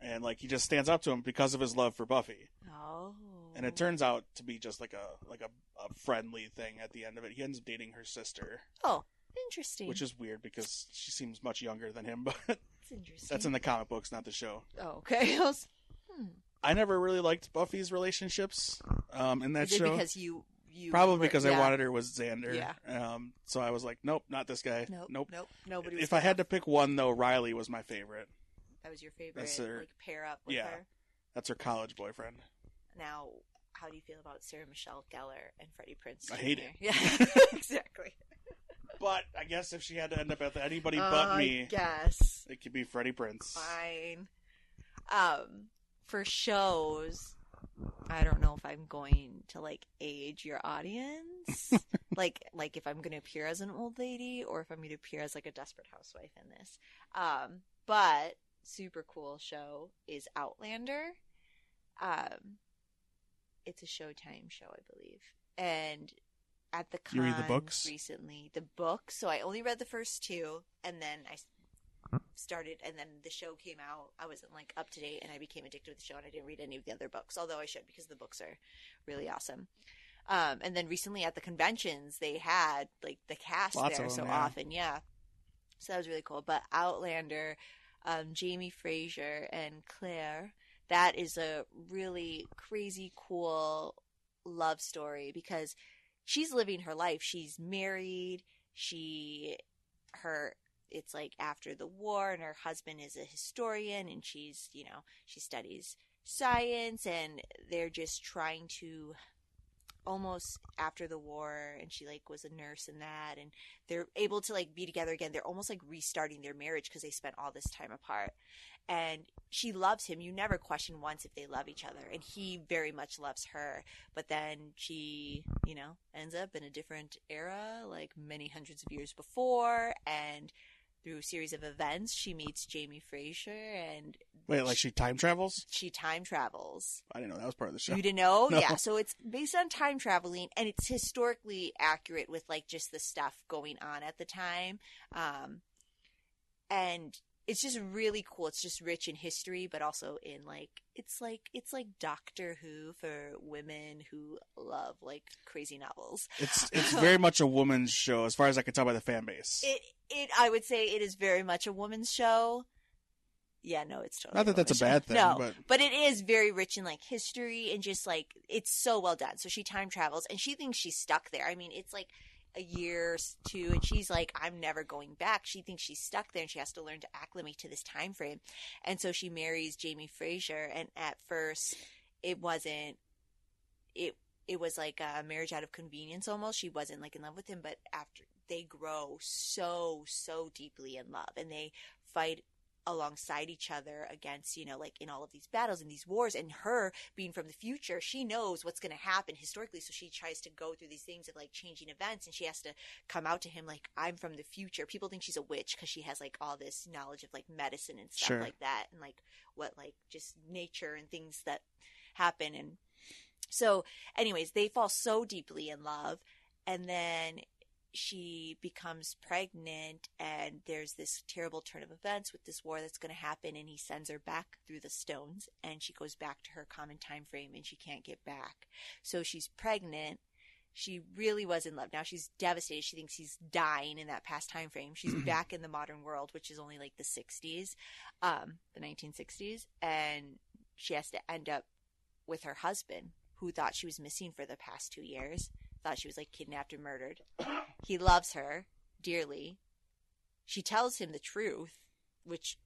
Speaker 1: And like he just stands up to him because of his love for Buffy,
Speaker 2: Oh.
Speaker 1: And it turns out to be just like a like a, a friendly thing at the end of it. He ends up dating her sister,
Speaker 2: Oh, interesting.
Speaker 1: which is weird because she seems much younger than him, but
Speaker 2: that's interesting.
Speaker 1: that's in the comic books, not the show.
Speaker 2: Oh, okay. I was- hmm.
Speaker 1: I never really liked Buffy's relationships um, in that
Speaker 2: Is it
Speaker 1: show.
Speaker 2: because you you
Speaker 1: Probably
Speaker 2: were-
Speaker 1: because I
Speaker 2: yeah.
Speaker 1: wanted her was Xander.
Speaker 2: Yeah.
Speaker 1: Um, so I was like, nope, not this guy.
Speaker 2: Nope.
Speaker 1: Nope.
Speaker 2: Nope. Nobody. Was
Speaker 1: If I had to pick one though, Riley was my favorite.
Speaker 2: that was your favorite.
Speaker 1: That's her-
Speaker 2: like pair up with
Speaker 1: yeah.
Speaker 2: her.
Speaker 1: That's her college boyfriend.
Speaker 2: Now, how do you feel about Sarah Michelle Gellar and Freddie Prinze?
Speaker 1: I hate it.
Speaker 2: Yeah, exactly.
Speaker 1: But I guess if she had to end up with anybody
Speaker 2: Uh,
Speaker 1: but
Speaker 2: I
Speaker 1: me,
Speaker 2: guess.
Speaker 1: it could be Freddie Prinze.
Speaker 2: Fine. Um, for shows, I don't know if I'm going to like age your audience. like, like if I'm going to appear as an old lady or if I'm going to appear as like a desperate housewife in this. Um, but super cool show is Outlander. Um, it's a Showtime show, I believe, and at the
Speaker 1: You read the books?
Speaker 2: recently. The book, so I only read the first two, and then I started and then the show came out i wasn't like up to date and i became addicted to the show and i didn't read any of the other books although i should because the books are really awesome um, and then recently at the conventions they had like the cast
Speaker 1: Lots
Speaker 2: there
Speaker 1: of
Speaker 2: so
Speaker 1: yeah.
Speaker 2: often yeah so that was really cool but outlander um, jamie fraser and claire that is a really crazy cool love story because she's living her life. She's married. She her it's like after the war and her husband is a historian and she's you know she studies science and they're just trying to almost after the war and she like was a nurse and that and they're able to like be together again. They're almost like restarting their marriage because they spent all this time apart and she loves him you never question once if they love each other and he very much loves her but then she you know ends up in a different era like many hundreds of years before and through a series of events she meets jamie fraser and
Speaker 1: Wait, like she time travels?
Speaker 2: she time travels
Speaker 1: I didn't know that was part of the show.
Speaker 2: you didn't know?
Speaker 1: No.
Speaker 2: Yeah. So it's based on time traveling and it's historically accurate with like just the stuff going on at the time. Um, and it's just really cool. It's just rich in history, but also in like, it's like, it's like Doctor Who for women who love like crazy novels.
Speaker 1: It's it's very much a woman's show, as far as I can tell by the fan base.
Speaker 2: It, it, I would say it is very much a woman's show. Yeah, no, it's totally.
Speaker 1: Not that that's a bad thing,
Speaker 2: No,
Speaker 1: but
Speaker 2: but it is very rich in like history and just like it's so well done. So she time travels and she thinks she's stuck there. I mean, it's like a year or two and she's like I'm never going back. She thinks she's stuck there and she has to learn to acclimate to this time frame. And so she marries Jamie Fraser and at first it wasn't it it was like a marriage out of convenience almost. She wasn't like in love with him, but after they grow so so deeply in love and they fight alongside each other against, you know, like in all of these battles and these wars. And her being from the future, she knows what's going to happen historically. So she tries to go through these things of like changing events and she has to come out to him like, I'm from the future. People think she's a witch because she has like all this knowledge of like medicine and stuff
Speaker 1: Sure.
Speaker 2: like that and like what like just nature and things that happen. And so, anyways, they fall so deeply in love. And then she becomes pregnant and there's this terrible turn of events with this war that's going to happen and he sends her back through the stones and she goes back to her common time frame and she can't get back. So she's pregnant. She really was in love. Now she's devastated. She thinks he's dying in that past time frame. She's back in the modern world which is only like the 60s um the 1960s and she has to end up with her husband who thought she was missing for the past two years thought she was like kidnapped and murdered he loves her dearly. She tells him the truth, which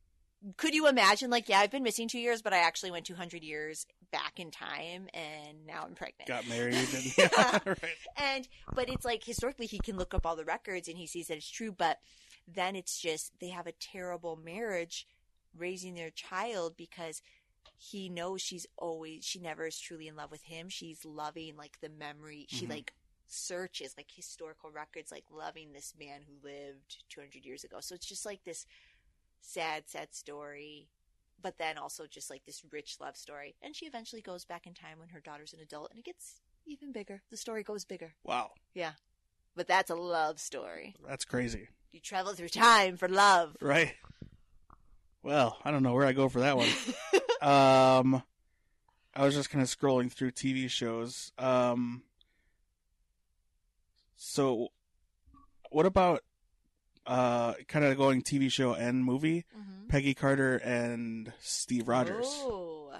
Speaker 2: could you imagine? Like, yeah, I've been missing two years, but I actually went 200 years back in time and now I'm pregnant.
Speaker 1: got married and yeah, right.
Speaker 2: And, but it's like historically he can look up all the records and he sees that it's true, but then it's just they have a terrible marriage raising their child because he knows she's always, she never is truly in love with him. She's loving like the memory. She
Speaker 1: Mhm.
Speaker 2: like searches like historical records, like loving this man who lived 200 years ago. So it's just like this sad, sad story, but then also just like this rich love story. And she eventually goes back in time when her daughter's an adult and it gets even bigger. The story goes bigger.
Speaker 1: Wow, Yeah.
Speaker 2: But that's a love story.
Speaker 1: that's crazy,
Speaker 2: You travel through time for love.
Speaker 1: right? Well, I don't know where I go for that one. um, I was just kind of scrolling through TV shows. Um, so what about uh, kind of going TV show and movie?
Speaker 2: Mhm.
Speaker 1: Peggy Carter and Steve Rogers.
Speaker 2: Oh.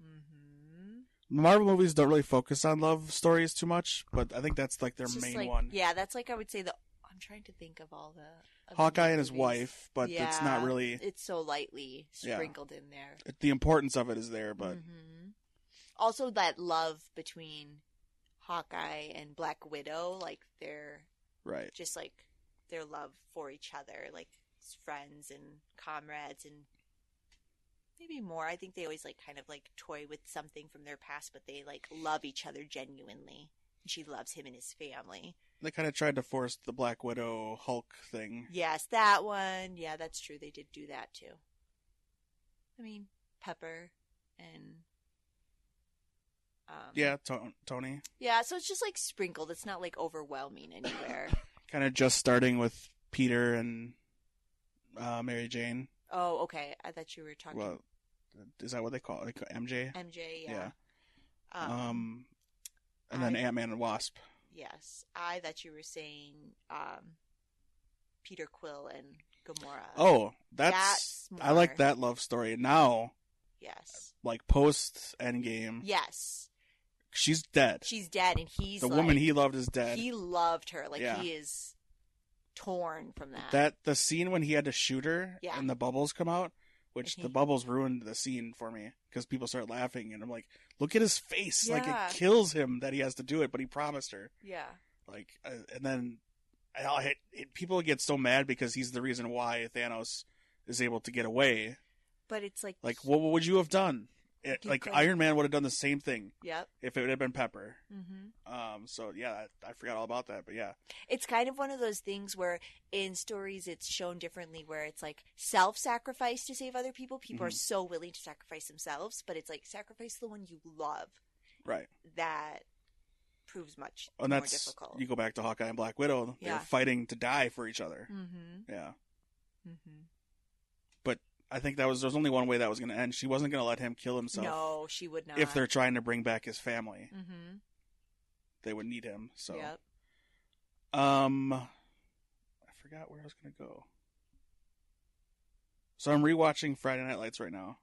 Speaker 2: hmm
Speaker 1: Marvel movies don't really focus on love stories too much, but I think that's like their main
Speaker 2: like-
Speaker 1: one.
Speaker 2: Yeah, that's like I would say the. I'm trying to think of all the. of the
Speaker 1: Hawkeye and his wife, but it's not really
Speaker 2: It's so lightly
Speaker 1: Yeah.
Speaker 2: sprinkled in there.
Speaker 1: the importance of it is there, but
Speaker 2: Mhm. Also, that love between Hawkeye and Black Widow, like they're
Speaker 1: Right.
Speaker 2: just like their love for each other, like friends and comrades, and maybe more. I think they always like kind of like toy with something from their past, but they like love each other genuinely. And she loves him and his family.
Speaker 1: They kind of tried to force the Black Widow Hulk thing.
Speaker 2: Yes, that one. Yeah, that's true. They did do that too. I mean, Pepper and um,
Speaker 1: Yeah, to- Tony.
Speaker 2: yeah. So it's just like sprinkled. It's not like overwhelming anywhere.
Speaker 1: Kind of just starting with Peter and uh, Mary Jane.
Speaker 2: oh, okay. I thought you were talking
Speaker 1: Well, is that what they call it? Call it MJ?
Speaker 2: MJ. Yeah.
Speaker 1: Yeah.
Speaker 2: Um,
Speaker 1: Um, and then Ant Man and Wasp.
Speaker 2: yes, I thought you were saying um, Peter Quill and Gamora.
Speaker 1: Oh, that's,
Speaker 2: That's
Speaker 1: I like that love story. Now,
Speaker 2: yes,
Speaker 1: like post Endgame,
Speaker 2: yes.
Speaker 1: She's dead.
Speaker 2: She's dead, and he's
Speaker 1: the
Speaker 2: like,
Speaker 1: woman he loved is dead.
Speaker 2: He loved her. Like
Speaker 1: Yeah.
Speaker 2: he is torn from that.
Speaker 1: that the scene when he had to shoot her
Speaker 2: Yeah.
Speaker 1: and the bubbles come out, which the
Speaker 2: he-
Speaker 1: bubbles ruined the scene for me because people start laughing and I'm like, look at his face, like
Speaker 2: Yeah.
Speaker 1: it kills him that he has to do it, but he promised her.
Speaker 2: yeah.
Speaker 1: Like, uh, and then I, I, it, people get so mad because he's the reason why Thanos is able to get away.
Speaker 2: But it's like,
Speaker 1: Like, what would you have done? It, like
Speaker 2: couldn't.
Speaker 1: Iron Man would have done the same thing
Speaker 2: yep.
Speaker 1: if it had been Pepper.
Speaker 2: Mm-hmm.
Speaker 1: Um, so yeah, I, I forgot all about that, but yeah,
Speaker 2: It's kind of one of those things where in stories it's shown differently, where it's like self-sacrifice to save other people. People are
Speaker 1: Mhm.
Speaker 2: so willing to sacrifice themselves, but it's like sacrifice the one you love.
Speaker 1: right.
Speaker 2: That proves much
Speaker 1: And
Speaker 2: more
Speaker 1: that's
Speaker 2: difficult.
Speaker 1: you go back to Hawkeye and Black Widow. They're
Speaker 2: Yeah.
Speaker 1: fighting to die for each other.
Speaker 2: Mm-hmm.
Speaker 1: Yeah.
Speaker 2: Mm-hmm.
Speaker 1: I think that was there's only one way that was going to end. She wasn't going to let him kill himself.
Speaker 2: No, she would not.
Speaker 1: If they're trying to bring back his family,
Speaker 2: Mm-hmm.
Speaker 1: they would need him. So,
Speaker 2: Yep.
Speaker 1: um, I forgot where I was going to go. So I'm rewatching Friday Night Lights right now.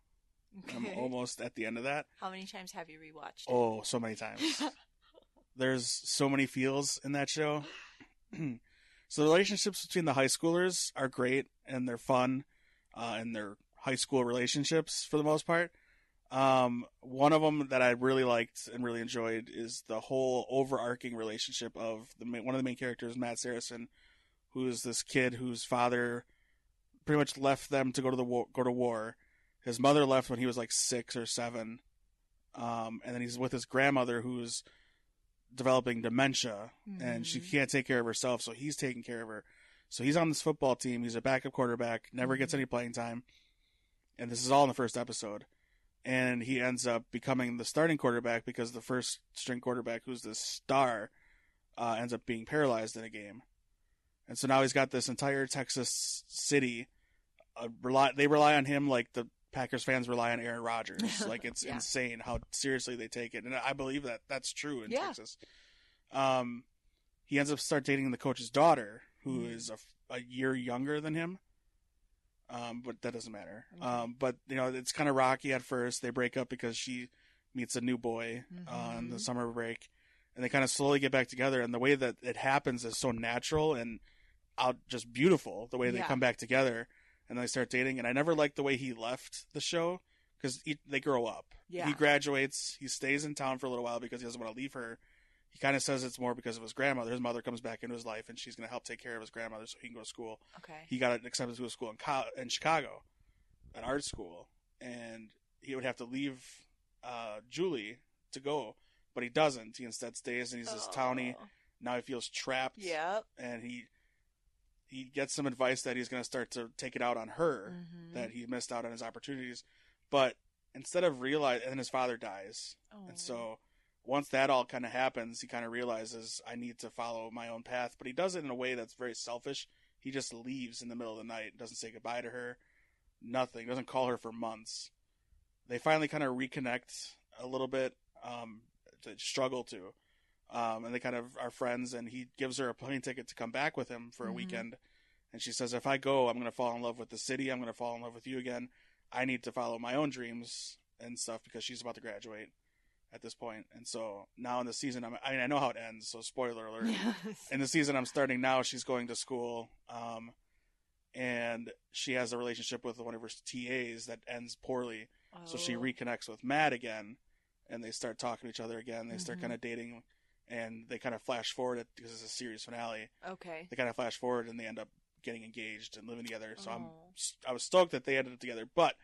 Speaker 1: I'm almost at the end of that.
Speaker 2: How many times have you rewatched it?
Speaker 1: Oh, so many times. There's so many feels in that show. so the relationships between the high schoolers are great and they're fun, uh, and they're high school relationships for the most part. Um, one of them that I really liked and really enjoyed is the whole overarching relationship of the one of the main characters, Matt Saracen, who is this kid whose father pretty much left them to go to the war, go to war. His mother left when he was like six or seven, um, and then he's with his grandmother who's developing dementia and she
Speaker 2: Mhm.
Speaker 1: can't take care of herself, so he's taking care of her. So he's on this football team. He's a backup quarterback, never gets
Speaker 2: Mhm.
Speaker 1: any playing time, and this is all in the first episode. And he ends up becoming the starting quarterback because the first string quarterback, who's the star, uh, ends up being paralyzed in a game. And so now he's got this entire Texas city. Uh, rely they rely on him like the Packers fans rely on Aaron Rodgers. like it's
Speaker 2: Yeah.
Speaker 1: insane how seriously they take it, and I believe that that's true in
Speaker 2: Yeah.
Speaker 1: Texas. Um, he ends up start dating the coach's daughter, who
Speaker 2: Mhm.
Speaker 1: is a, a year younger than him. Um, but that doesn't matter.
Speaker 2: Okay.
Speaker 1: Um, but you know it's kind of rocky at first. They break up because she meets a new boy on the summer break, and they kind of slowly get back together. And the way that it happens is so natural and out just beautiful. The way they
Speaker 2: Yeah.
Speaker 1: come back together and they start dating. And I never liked the way he left the show because they grow up.
Speaker 2: Yeah.
Speaker 1: He graduates. He stays in town for a little while because he doesn't want to leave her. He kind of says it's more because of his grandmother. His mother comes back into his life, and she's going to help take care of his grandmother so he can go to school.
Speaker 2: Okay.
Speaker 1: He got accepted to a school in, co- in Chicago, an art school, and he would have to leave uh, Julie to go, but he doesn't. He instead stays, and he's this townie.
Speaker 2: Oh.
Speaker 1: Now he feels trapped,
Speaker 2: Yep.
Speaker 1: and he he gets some advice that he's going to start to take it out on her
Speaker 2: Mhm.
Speaker 1: that he missed out on his opportunities. But instead of realize, and his father dies,
Speaker 2: Oh.
Speaker 1: and so once that all kind of happens, he kind of realizes I need to follow my own path. But he does it in a way that's very selfish. He just leaves in the middle of the night, doesn't say goodbye to her, nothing, doesn't call her for months. They finally kind of reconnect a little bit, um, to struggle to. Um, and they kind of are friends, and he gives her a plane ticket to come back with him for a
Speaker 2: Mhm.
Speaker 1: weekend. And she says, If I go, I'm going to fall in love with the city. I'm going to fall in love with you again. I need to follow my own dreams and stuff because she's about to graduate at this point. And so now in the season, I'm, I mean, I know how it ends, so spoiler alert.
Speaker 2: Yes.
Speaker 1: in the season I'm starting now, she's going to school, um, and she has a relationship with one of her TAs that ends poorly. So she
Speaker 2: Oh.
Speaker 1: reconnects with Matt again, and they start talking to each other again. They start
Speaker 2: Mhm.
Speaker 1: kind of dating, and they kind of flash forward it because it's a series finale.
Speaker 2: Okay.
Speaker 1: They kind of flash forward and they end up getting engaged and living together. So I'm
Speaker 2: Oh.
Speaker 1: I was stoked that they ended up together. But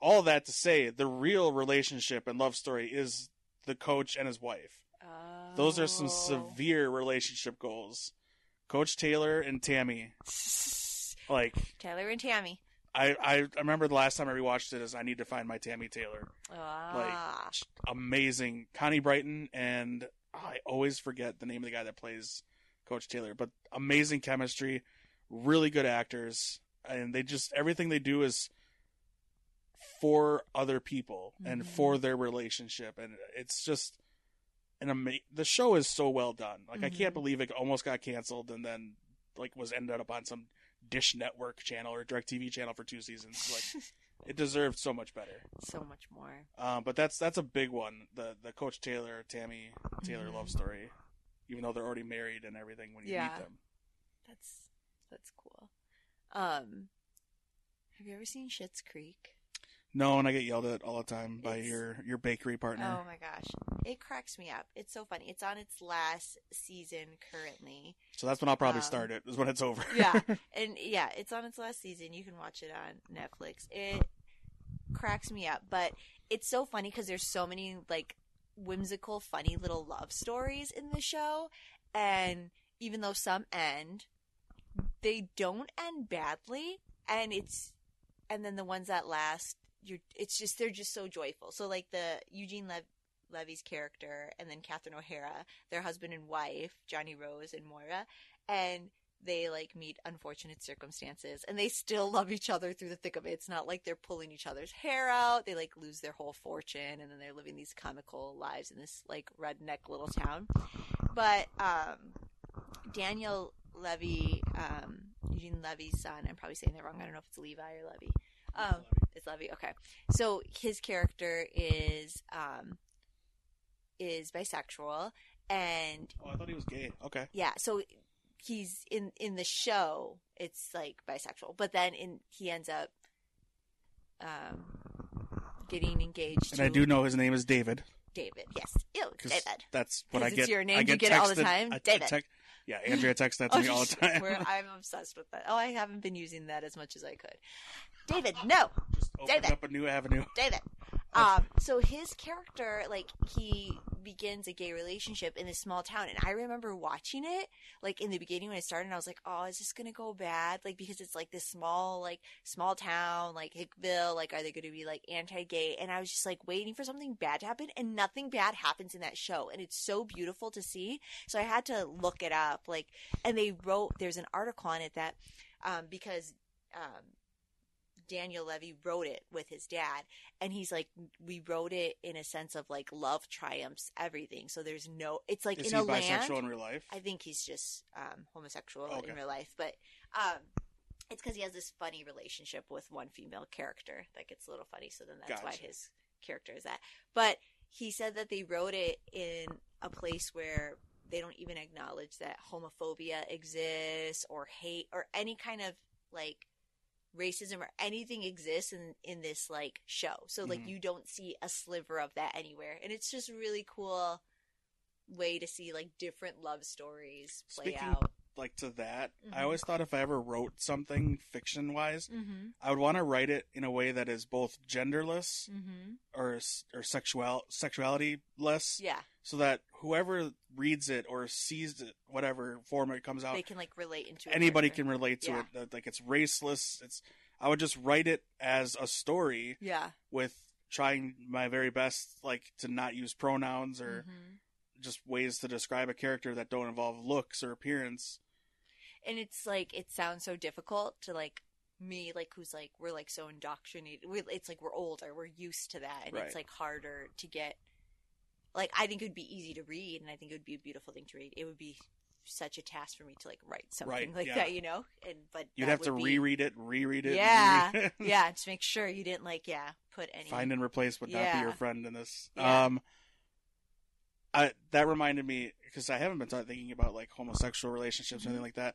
Speaker 1: all that to say, the real relationship and love story is the coach and his wife. Those are some
Speaker 2: Oh.
Speaker 1: severe relationship goals. Coach Taylor and Tammy, like
Speaker 2: Taylor and Tammy.
Speaker 1: I, I remember the last time I rewatched it is I need to find my Tammy Taylor.
Speaker 2: Ah.
Speaker 1: Amazing, Connie Britton and I always forget the name of the guy that plays Coach Taylor, but amazing chemistry, really good actors, and they just everything they do is for other people and
Speaker 2: Mhm.
Speaker 1: for their relationship, and it's just an ama- The show is so well done. Like I can't
Speaker 2: Mhm.
Speaker 1: believe it almost got canceled and then like was ended up on some Dish Network channel or DirecTV channel for two seasons. Like it deserved so much better.
Speaker 2: so much more.
Speaker 1: Um, but that's that's a big one. The the Coach Taylor Tammy Taylor
Speaker 2: Mhm.
Speaker 1: love story, even though they're already married and everything when you
Speaker 2: Yeah.
Speaker 1: meet them.
Speaker 2: That's that's cool. Um, have you ever seen Schitt's Creek?
Speaker 1: No, and I get yelled at all the time by
Speaker 2: It's-
Speaker 1: your your bakery partner.
Speaker 2: Oh my gosh, it cracks me up. It's so funny. It's on its last season currently.
Speaker 1: So that's when I'll probably
Speaker 2: um,
Speaker 1: start it. Is when it's over.
Speaker 2: Yeah, and yeah, it's on its last season. You can watch it on Netflix. It cracks me up, but it's so funny because there's so many like whimsical, funny little love stories in the show, and even though some end, they don't end badly, and it's and then the ones that last, you're it's just they're just so joyful. So like the Eugene Lev- Levy's character, and then Catherine O'Hara, their husband and wife, Johnny Rose and Moira, and they like meet unfortunate circumstances and they still love each other through the thick of it. It's not like they're pulling each other's hair out. They like lose their whole fortune and then they're living these comical lives in this like redneck little town. But um Daniel Levy, um Eugene Levy's son, I'm probably saying that wrong. I don't know if it's Levi or Levy. Um it's Levy. Okay. So his character is um is bisexual and
Speaker 1: Oh, I thought he was gay. Okay.
Speaker 2: yeah so he's in in the show it's like bisexual but then in he ends up um getting engaged
Speaker 1: And I do know his name is David.
Speaker 2: david yes Ew, david
Speaker 1: That's what I
Speaker 2: it's
Speaker 1: get.
Speaker 2: your name,
Speaker 1: I
Speaker 2: you
Speaker 1: get,
Speaker 2: get it all the time?
Speaker 1: I- I
Speaker 2: David.
Speaker 1: Yeah, Andrea texts that to me all the time.
Speaker 2: I'm obsessed with that oh i haven't been using that as much as i could david no
Speaker 1: Just opened
Speaker 2: David.
Speaker 1: up a new avenue.
Speaker 2: David. Um, so his character, like, he begins a gay relationship in this small town, and I remember watching it, like, in the beginning when it started, and I was like, oh, is this gonna go bad? Like, because it's like this small, like, small town, like Hickville, like, are they gonna be, like, anti-gay? And I was just, like, waiting for something bad to happen, and nothing bad happens in that show, and it's so beautiful to see, so I had to look it up, like, and they wrote, there's an article on it that, um, because, um, Daniel Levy wrote it with his dad, and he's like, we wrote it in a sense of like love triumphs everything. So there's no, it's like
Speaker 1: Is
Speaker 2: in
Speaker 1: he
Speaker 2: a
Speaker 1: bisexual
Speaker 2: land.
Speaker 1: in real life?
Speaker 2: I think he's just um, homosexual
Speaker 1: Okay.
Speaker 2: in real life, but um, it's because he has this funny relationship with one female character that gets a little funny. So then that's why his character is that. But he said that they wrote it in a place where they don't even acknowledge that homophobia exists or hate or any kind of like racism or anything exists in in this like show. So like
Speaker 1: Mhm.
Speaker 2: you don't see a sliver of that anywhere, and it's just really cool way to see like different love stories play
Speaker 1: Speaking
Speaker 2: out.
Speaker 1: Like to that, I
Speaker 2: Mhm.
Speaker 1: always thought if I ever wrote something fiction wise,
Speaker 2: Mm-hmm.
Speaker 1: I would want to write it in a way that is both genderless
Speaker 2: Mm-hmm.
Speaker 1: or or sexual sexuality less,
Speaker 2: Yeah,
Speaker 1: so that whoever reads it or sees it, whatever form it comes out,
Speaker 2: they can like relate into a
Speaker 1: anybody can relate to
Speaker 2: Yeah.
Speaker 1: it. Like it's raceless. It's I would just write it as a story
Speaker 2: Yeah.
Speaker 1: with trying my very best, like to not use pronouns or
Speaker 2: Mhm.
Speaker 1: just ways to describe a character that don't involve looks or appearance.
Speaker 2: And it's like it sounds so difficult to like me, like who's like we're like so indoctrinated. we it's like we're older, we're used to that, and
Speaker 1: Right.
Speaker 2: it's like harder to get. Like I think it would be easy to read, and I think it would be a beautiful thing to read. It would be such a task for me to like write something
Speaker 1: Right,
Speaker 2: like
Speaker 1: yeah.
Speaker 2: that, you know. And but
Speaker 1: You'd have to
Speaker 2: be-
Speaker 1: reread it, reread it,
Speaker 2: Yeah,
Speaker 1: reread it.
Speaker 2: yeah, to make sure you didn't like yeah put any.
Speaker 1: Find and replace would not be your friend in this.
Speaker 2: Yeah.
Speaker 1: Um, I that reminded me because I haven't been thinking about like homosexual relationships or
Speaker 2: Mhm.
Speaker 1: anything like that.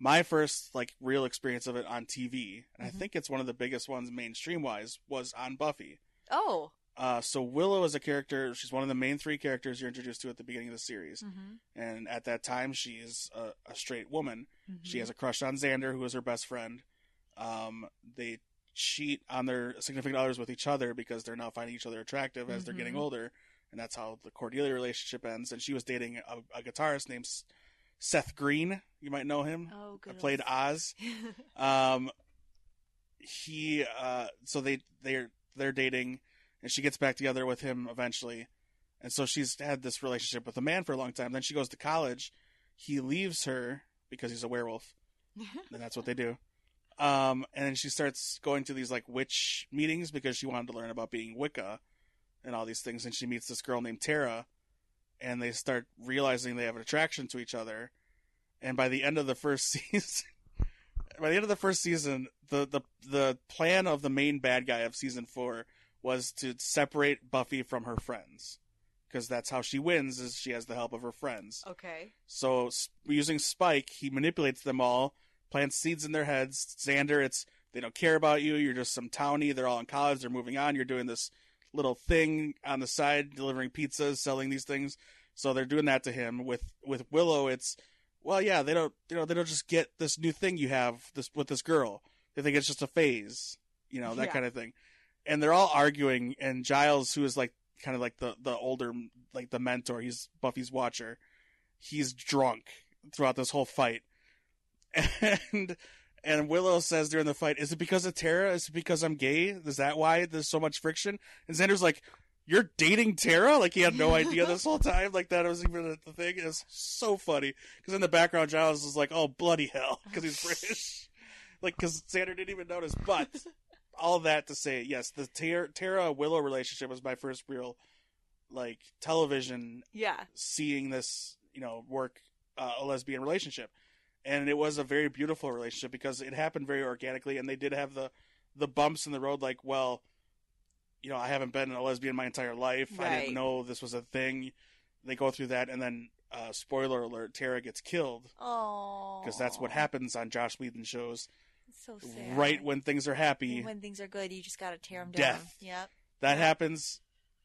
Speaker 1: My first like real experience of it on TV, and
Speaker 2: Mhm.
Speaker 1: I think it's one of the biggest ones mainstream wise, was on Buffy.
Speaker 2: Oh,
Speaker 1: Uh, so Willow is a character. She's one of the main three characters you're introduced to at the beginning of the series,
Speaker 2: Mm-hmm.
Speaker 1: and at that time she is a, a straight woman.
Speaker 2: Mm-hmm.
Speaker 1: She has a crush on Xander, who is her best friend. Um, they cheat on their significant others with each other because they're now finding each other attractive as they're getting
Speaker 2: Mhm.
Speaker 1: older, and that's how the Cordelia relationship ends. And she was dating a, a guitarist named Seth Green. You might know him.
Speaker 2: Oh,
Speaker 1: I
Speaker 2: good.
Speaker 1: played Oz. Um, he uh, so they they're they're dating, and she gets back together with him eventually, and so she's had this relationship with a man for a long time. Then she goes to college. He leaves her because he's a werewolf, and that's what they do. Um, and then she starts going to these like witch meetings because she wanted to learn about being Wicca and all these things. And she meets this girl named Tara, and they start realizing they have an attraction to each other. And by the end of the first season, by the end of the first season, the the the plan of the main bad guy of season four was to separate Buffy from her friends, because that's how she wins. Is she has the help of her friends.
Speaker 2: okay.
Speaker 1: So using Spike, he manipulates them all, plants seeds in their heads. Xander, it's they don't care about you. You're just some townie. They're all in college. They're moving on. You're doing this little thing on the side, delivering pizzas, selling these things. So they're doing that to him. With with Willow, it's well, yeah, they don't you know they don't just get this new thing you have this with this girl. They think it's just a phase, you know that
Speaker 2: Yeah.
Speaker 1: kind of thing. And they're all arguing. And Giles, who is like kind of like the the older like the mentor, he's Buffy's watcher he's drunk throughout this whole fight. And and Willow says during the fight, "Is it because of Tara? Is it because I'm gay? Is that why there's so much friction?" And Xander's like, "You're dating Tara?" Like he had no idea this whole time. Like that was even the thing. It was so funny because in the background, Giles is like, "Oh bloody hell," because he's British. like because Xander didn't even notice. But all that to say, yes, the Tara, Tara Willow relationship was my first real like television
Speaker 2: Yeah.
Speaker 1: seeing this, you know, work uh, a lesbian relationship, and it was a very beautiful relationship because it happened very organically, and they did have the the bumps in the road, like, well, you know, I haven't been a lesbian my entire life. I didn't know this was a thing. They go through that, and then uh, spoiler alert: Tara gets killed
Speaker 2: Oh.
Speaker 1: because that's what happens on Joss Whedon shows.
Speaker 2: So sad.
Speaker 1: Right when things are happy,
Speaker 2: when things are good, you just gotta tear them down.
Speaker 1: Death.
Speaker 2: Yep.
Speaker 1: that happens.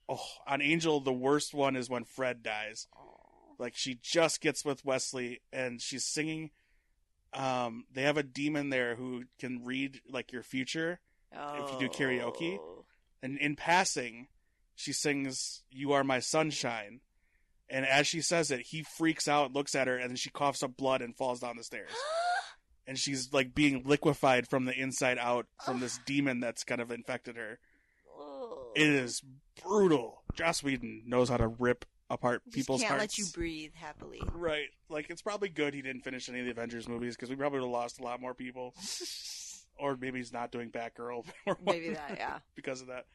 Speaker 1: Oh, on Angel, the worst one is when Fred dies.
Speaker 2: Oh.
Speaker 1: like she just gets with Wesley and she's singing um they have a demon there who can read like your future If you do karaoke?
Speaker 2: Oh.
Speaker 1: and in passing she sings you are my sunshine and as she says it he freaks out looks at her and then she coughs up blood and falls down the stairs and she's like being liquefied from the inside out from this demon that's kind of infected her
Speaker 2: Oh.
Speaker 1: it is brutal Joss Whedon knows how to rip apart
Speaker 2: Just
Speaker 1: people's
Speaker 2: can't
Speaker 1: hearts
Speaker 2: let you breathe happily.
Speaker 1: Right. Like it's probably good he didn't finish any of the Avengers movies because we probably would have lost a lot more people. Or maybe he's not doing Batgirl or
Speaker 2: Maybe that, yeah.
Speaker 1: because of that.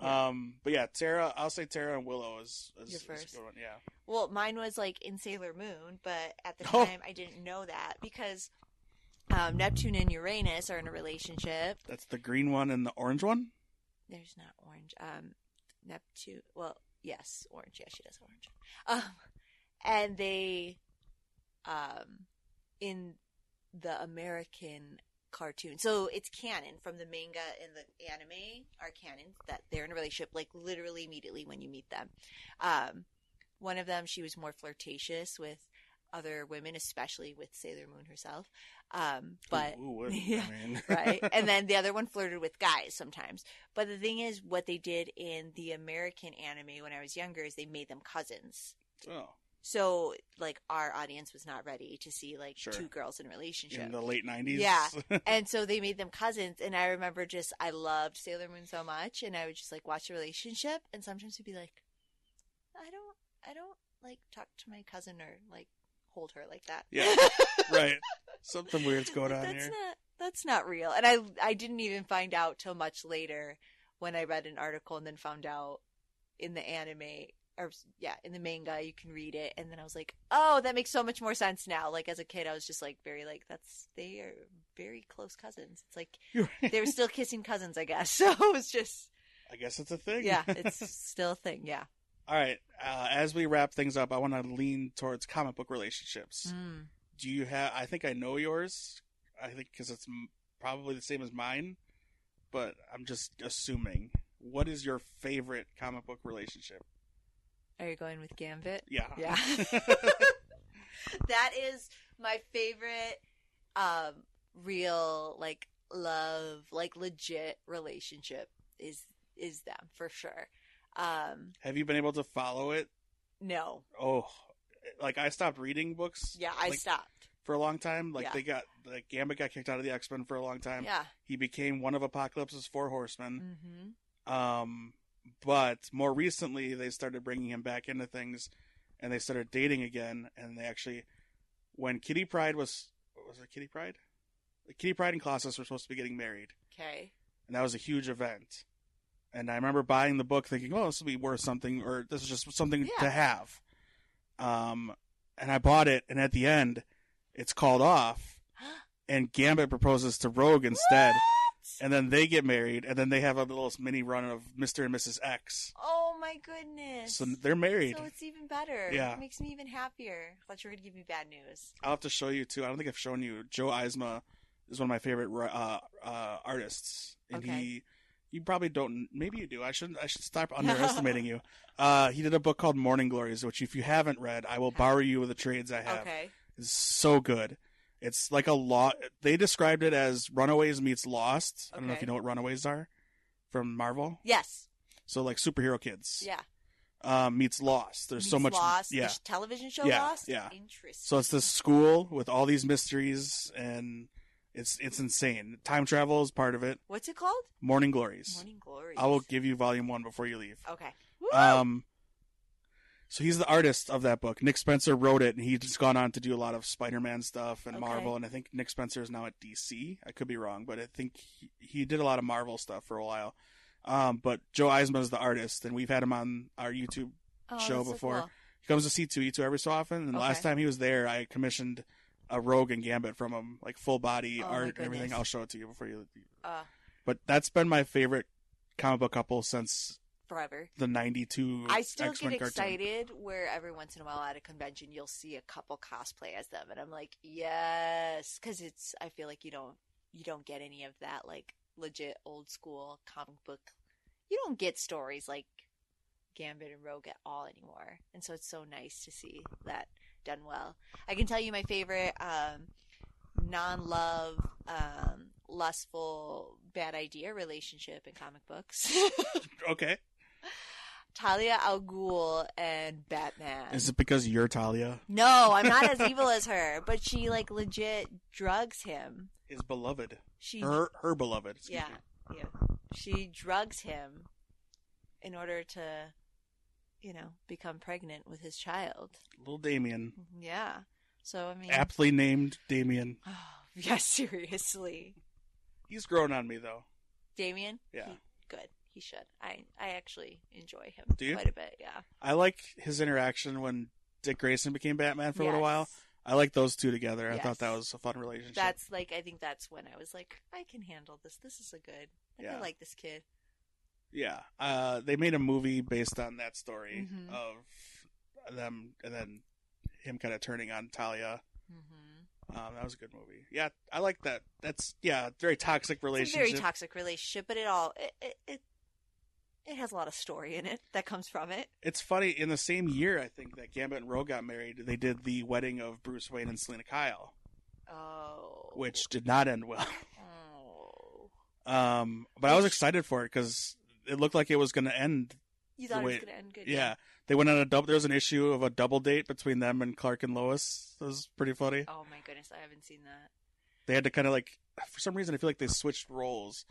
Speaker 2: Yeah.
Speaker 1: Um, but yeah, Tara. I'll say Tara and Willow is, is,
Speaker 2: Your
Speaker 1: is a
Speaker 2: first.
Speaker 1: good one. Yeah.
Speaker 2: Well, mine was like in Sailor Moon, but at the
Speaker 1: Oh.
Speaker 2: time I didn't know that because um, Neptune and Uranus are in a relationship.
Speaker 1: That's the green one and the orange one.
Speaker 2: There's not orange. Um, Neptune. Well, yes, orange. Yes, she does orange. Um, and they, um, in the American cartoon, so it's canon from the manga and the anime are canon that they're in a relationship, like literally immediately when you meet them. Um, one of them, she was more flirtatious with other women, especially with Sailor Moon herself. Um, but
Speaker 1: wouldn't?
Speaker 2: Yeah.
Speaker 1: I mean,
Speaker 2: right? And then the other one flirted with guys sometimes. But the thing is, what they did in the American anime when I was younger is they made them cousins.
Speaker 1: oh,
Speaker 2: So, like, our audience was not ready to see like
Speaker 1: Sure.
Speaker 2: two girls in a relationship.
Speaker 1: in the late nineties.
Speaker 2: Yeah. and so they made them cousins. And I remember just, I loved Sailor Moon so much. And I would just like watch the relationship. And sometimes it'd be like, I don't, I don't like talk to my cousin or like hold her like that.
Speaker 1: Yeah. right. Something weird's going on
Speaker 2: that's
Speaker 1: here.
Speaker 2: not that's not real and i i didn't even find out till much later when i read an article and then found out in the anime or yeah in the manga you can read it and then i was like oh that makes so much more sense now like as a kid i was just like very like that's they are very close cousins it's like
Speaker 1: right.
Speaker 2: they were still kissing cousins i guess so it was just
Speaker 1: I guess it's a thing.
Speaker 2: yeah it's still a thing yeah
Speaker 1: All right. Uh, as we wrap things up, I want to lean towards comic book relationships.
Speaker 2: mm.
Speaker 1: do you have i think i know yours i think because it's m- probably the same as mine but i'm just assuming what is your favorite comic book relationship?
Speaker 2: Are you going with Gambit?
Speaker 1: Yeah.
Speaker 2: Yeah. that is my favorite um real like love like legit relationship is is them for sure um
Speaker 1: Have you been able to follow it?
Speaker 2: no
Speaker 1: Oh, like I stopped reading books.
Speaker 2: yeah i
Speaker 1: like,
Speaker 2: stopped
Speaker 1: for a long time. Like
Speaker 2: Yeah.
Speaker 1: they got like Gambit got kicked out of the X Men for a long time.
Speaker 2: yeah
Speaker 1: He became one of Apocalypse's four horsemen.
Speaker 2: mm-hmm.
Speaker 1: Um, but more recently they started bringing him back into things, and they started dating again. And they actually, when Kitty Pryde was was it Kitty Pryde? Kitty Pryde and Colossus were supposed to be getting married,
Speaker 2: okay
Speaker 1: and that was a huge event. And I remember buying the book, thinking, "Oh, this will be worth something, or this is just something
Speaker 2: Yeah.
Speaker 1: to have." Um, and I bought it, and at the end, it's called off, and Gambit proposes to Rogue instead, and then they get married, and then they have a little mini run of Mister and Mrs. X.
Speaker 2: oh my goodness
Speaker 1: So they're married.
Speaker 2: so it's even better
Speaker 1: Yeah.
Speaker 2: it makes me even happier I thought you were gonna give me bad news
Speaker 1: I'll have to show you too. I don't think I've shown you. Joe Eisma is one of my favorite uh, uh, artists, and
Speaker 2: Okay.
Speaker 1: he. You probably don't. Maybe you do. I should. I should stop underestimating you. Uh, he did a book called Morning Glories, which if you haven't read, I will borrow you with the trades I have.
Speaker 2: okay
Speaker 1: It's so good. It's like a lot. They described it as Runaways meets Lost. I don't know if
Speaker 2: Okay.
Speaker 1: you know what Runaways are from Marvel.
Speaker 2: yes
Speaker 1: So like superhero kids.
Speaker 2: yeah
Speaker 1: Um, meets Lost. There's so much.
Speaker 2: Lost,
Speaker 1: yeah.
Speaker 2: the sh- television show
Speaker 1: Yeah,
Speaker 2: Lost.
Speaker 1: yeah.
Speaker 2: Interesting.
Speaker 1: So it's this school with all these mysteries, and it's it's insane. Time travel is part of it.
Speaker 2: What's it called?
Speaker 1: Morning Glories.
Speaker 2: Morning Glories.
Speaker 1: I will give you volume one before you leave.
Speaker 2: Okay.
Speaker 1: Um, so he's the artist of that book. Nick Spencer wrote it, and he's just gone on to do a lot of Spider-Man stuff and
Speaker 2: Okay.
Speaker 1: Marvel. And I think Nick Spencer is now at DC. I could be wrong, but I think he, he did a lot of Marvel stuff for a while. Um, but Joe Eisma is the artist, and we've had him on our YouTube
Speaker 2: Oh,
Speaker 1: show
Speaker 2: that's so
Speaker 1: before.
Speaker 2: cool.
Speaker 1: He comes to C2E2 every so often, and the last time he was there, I commissioned a Rogue and Gambit from him, like full body
Speaker 2: Oh,
Speaker 1: art and everything. I'll show it to you before you.
Speaker 2: Uh,
Speaker 1: But that's been my favorite comic book couple since
Speaker 2: forever.
Speaker 1: the '92
Speaker 2: I still
Speaker 1: X-Men
Speaker 2: get
Speaker 1: cartoon.
Speaker 2: excited where every once in a while at a convention you'll see a couple cosplay as them, and I'm like, yes, because it's. I feel like you don't you don't get any of that like legit old school comic book. You don't get stories like Gambit and Rogue at all anymore, and so it's so nice to see that done well. I can tell you my favorite um, non-love, um, lustful, bad idea relationship in comic books.
Speaker 1: Okay,
Speaker 2: Talia al Ghul and Batman.
Speaker 1: is it because you're Talia?
Speaker 2: No, I'm not as evil as her, but she like legit drugs him.
Speaker 1: His beloved,
Speaker 2: She
Speaker 1: her her beloved.
Speaker 2: yeah,
Speaker 1: me.
Speaker 2: yeah. She drugs him in order to you know, become pregnant with his child.
Speaker 1: little Damian,
Speaker 2: Yeah. So I mean
Speaker 1: aptly named Damian.
Speaker 2: Oh, yeah, seriously.
Speaker 1: He's grown on me though.
Speaker 2: Damian?
Speaker 1: Yeah.
Speaker 2: He- good. He should. I I actually enjoy him
Speaker 1: Do you?
Speaker 2: quite a bit, yeah.
Speaker 1: I like his interaction when Dick Grayson became Batman for a little
Speaker 2: Yes.
Speaker 1: while. I like those two together. I
Speaker 2: Yes.
Speaker 1: thought that was a fun relationship.
Speaker 2: That's like I think that's when I was like, I can handle this. This is a good. I
Speaker 1: Yeah.
Speaker 2: like this kid.
Speaker 1: Yeah, uh, they made a movie based on that story
Speaker 2: Mhm.
Speaker 1: of them, and then him kind of turning on Talia.
Speaker 2: Mm-hmm.
Speaker 1: Um, that was a good movie. Yeah, I like that. That's yeah, very toxic relationship.
Speaker 2: very toxic relationship, but it all it, it it it has a lot of story in it that comes from it.
Speaker 1: it's funny. In the same year, I think that Gambit and Rogue got married. They did the wedding of Bruce Wayne and Selina Kyle,
Speaker 2: Oh,
Speaker 1: which did not end well.
Speaker 2: oh,
Speaker 1: Um, but I was excited for it because it looked like it was going to end.
Speaker 2: you thought
Speaker 1: The
Speaker 2: it was gonna end good?
Speaker 1: Yeah, they went on a double. There was an issue of a double date between them and Clark and Lois. That was pretty funny.
Speaker 2: Oh my goodness, I haven't seen that.
Speaker 1: they had to kind of like for some reason I feel like they switched roles.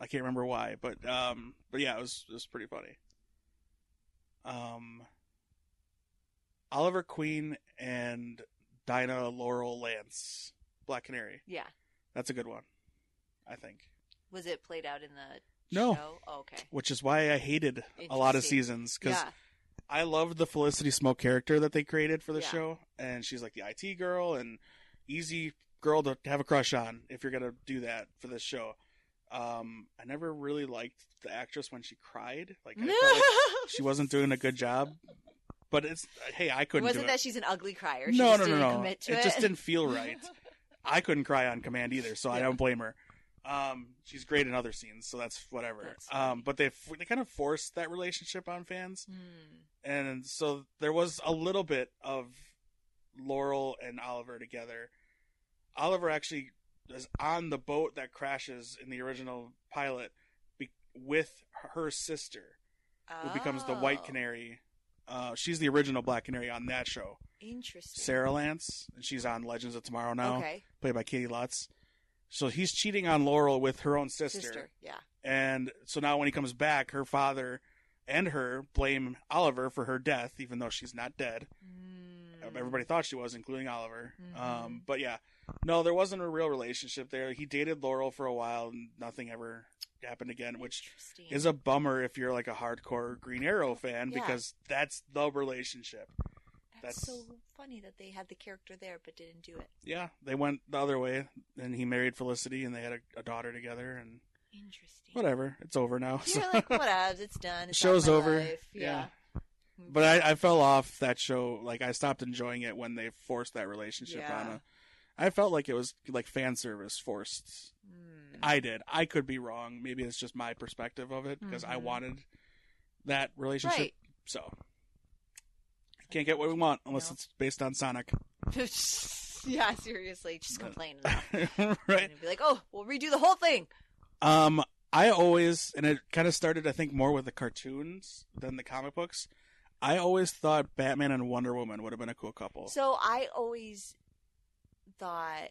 Speaker 1: I can't remember why, but um, but yeah, it was it was pretty funny. Um, Oliver Queen and Dinah Laurel Lance, Black Canary.
Speaker 2: Yeah,
Speaker 1: That's a good one, I think.
Speaker 2: was it played out in the
Speaker 1: No.
Speaker 2: show? Okay,
Speaker 1: Which is why I hated a lot of seasons because
Speaker 2: yeah,
Speaker 1: I loved the Felicity Smoak character that they created for the
Speaker 2: Yeah.
Speaker 1: show, and she's like the IT girl and easy girl to have a crush on if you're gonna do that for this show. Um, I never really liked the actress when she cried. Like I felt like she wasn't doing a good job. But it's hey, I couldn't
Speaker 2: wasn't
Speaker 1: do
Speaker 2: that
Speaker 1: it.
Speaker 2: she's an ugly crier. She
Speaker 1: no,
Speaker 2: just
Speaker 1: no, no,
Speaker 2: didn't
Speaker 1: no.
Speaker 2: Commit to
Speaker 1: it
Speaker 2: it,
Speaker 1: just didn't feel right. I couldn't cry on command either, so I don't blame her. Um, she's great in other scenes, so that's whatever.
Speaker 2: That's
Speaker 1: um, but they they kind of forced that relationship on fans,
Speaker 2: Hmm.
Speaker 1: and so there was a little bit of Laurel and Oliver together. Oliver actually is on the boat that crashes in the original pilot be- with her sister, who becomes the White
Speaker 2: Oh,
Speaker 1: Canary. Uh, she's the original Black Canary on that show.
Speaker 2: Interesting.
Speaker 1: Sara Lance, and she's on Legends of Tomorrow now,
Speaker 2: Okay.
Speaker 1: played by Caity Lotz. So he's cheating on Laurel with her own sister.
Speaker 2: Sister. Yeah.
Speaker 1: And so now when he comes back, her father and her blame Oliver for her death, even though she's not dead.
Speaker 2: Mm.
Speaker 1: Everybody thought she was, including Oliver.
Speaker 2: Mhm.
Speaker 1: Um, but yeah, no, there wasn't a real relationship there. He dated Laurel for a while, and nothing ever happened again, which is a bummer if you're like a hardcore Green Arrow fan
Speaker 2: Yeah.
Speaker 1: because that's the relationship.
Speaker 2: That's,
Speaker 1: that's-
Speaker 2: so funny that they had the character there but didn't do it.
Speaker 1: Yeah, they went the other way, and he married Felicity, and they had a, a daughter together, and
Speaker 2: Interesting.
Speaker 1: whatever, it's over now. so-
Speaker 2: You're like, whatever, it's done. It's
Speaker 1: Show's over.
Speaker 2: life. Yeah.
Speaker 1: But I, I fell off that show. Like I stopped enjoying it when they forced that relationship
Speaker 2: Yeah.
Speaker 1: on. A, I felt like it was like fan service forced.
Speaker 2: Mm.
Speaker 1: I did. I could be wrong. Maybe it's just my perspective of it because I
Speaker 2: Mhm.
Speaker 1: wanted that relationship.
Speaker 2: Right.
Speaker 1: So can't get what we want unless
Speaker 2: No.
Speaker 1: it's based on Sonic,
Speaker 2: yeah, seriously, just complain.
Speaker 1: right?
Speaker 2: And be like, oh, we'll redo the whole thing.
Speaker 1: Um, I always, and it kind of started, I think, more with the cartoons than the comic books. I always thought Batman and Wonder Woman would have been a cool couple.
Speaker 2: So I always thought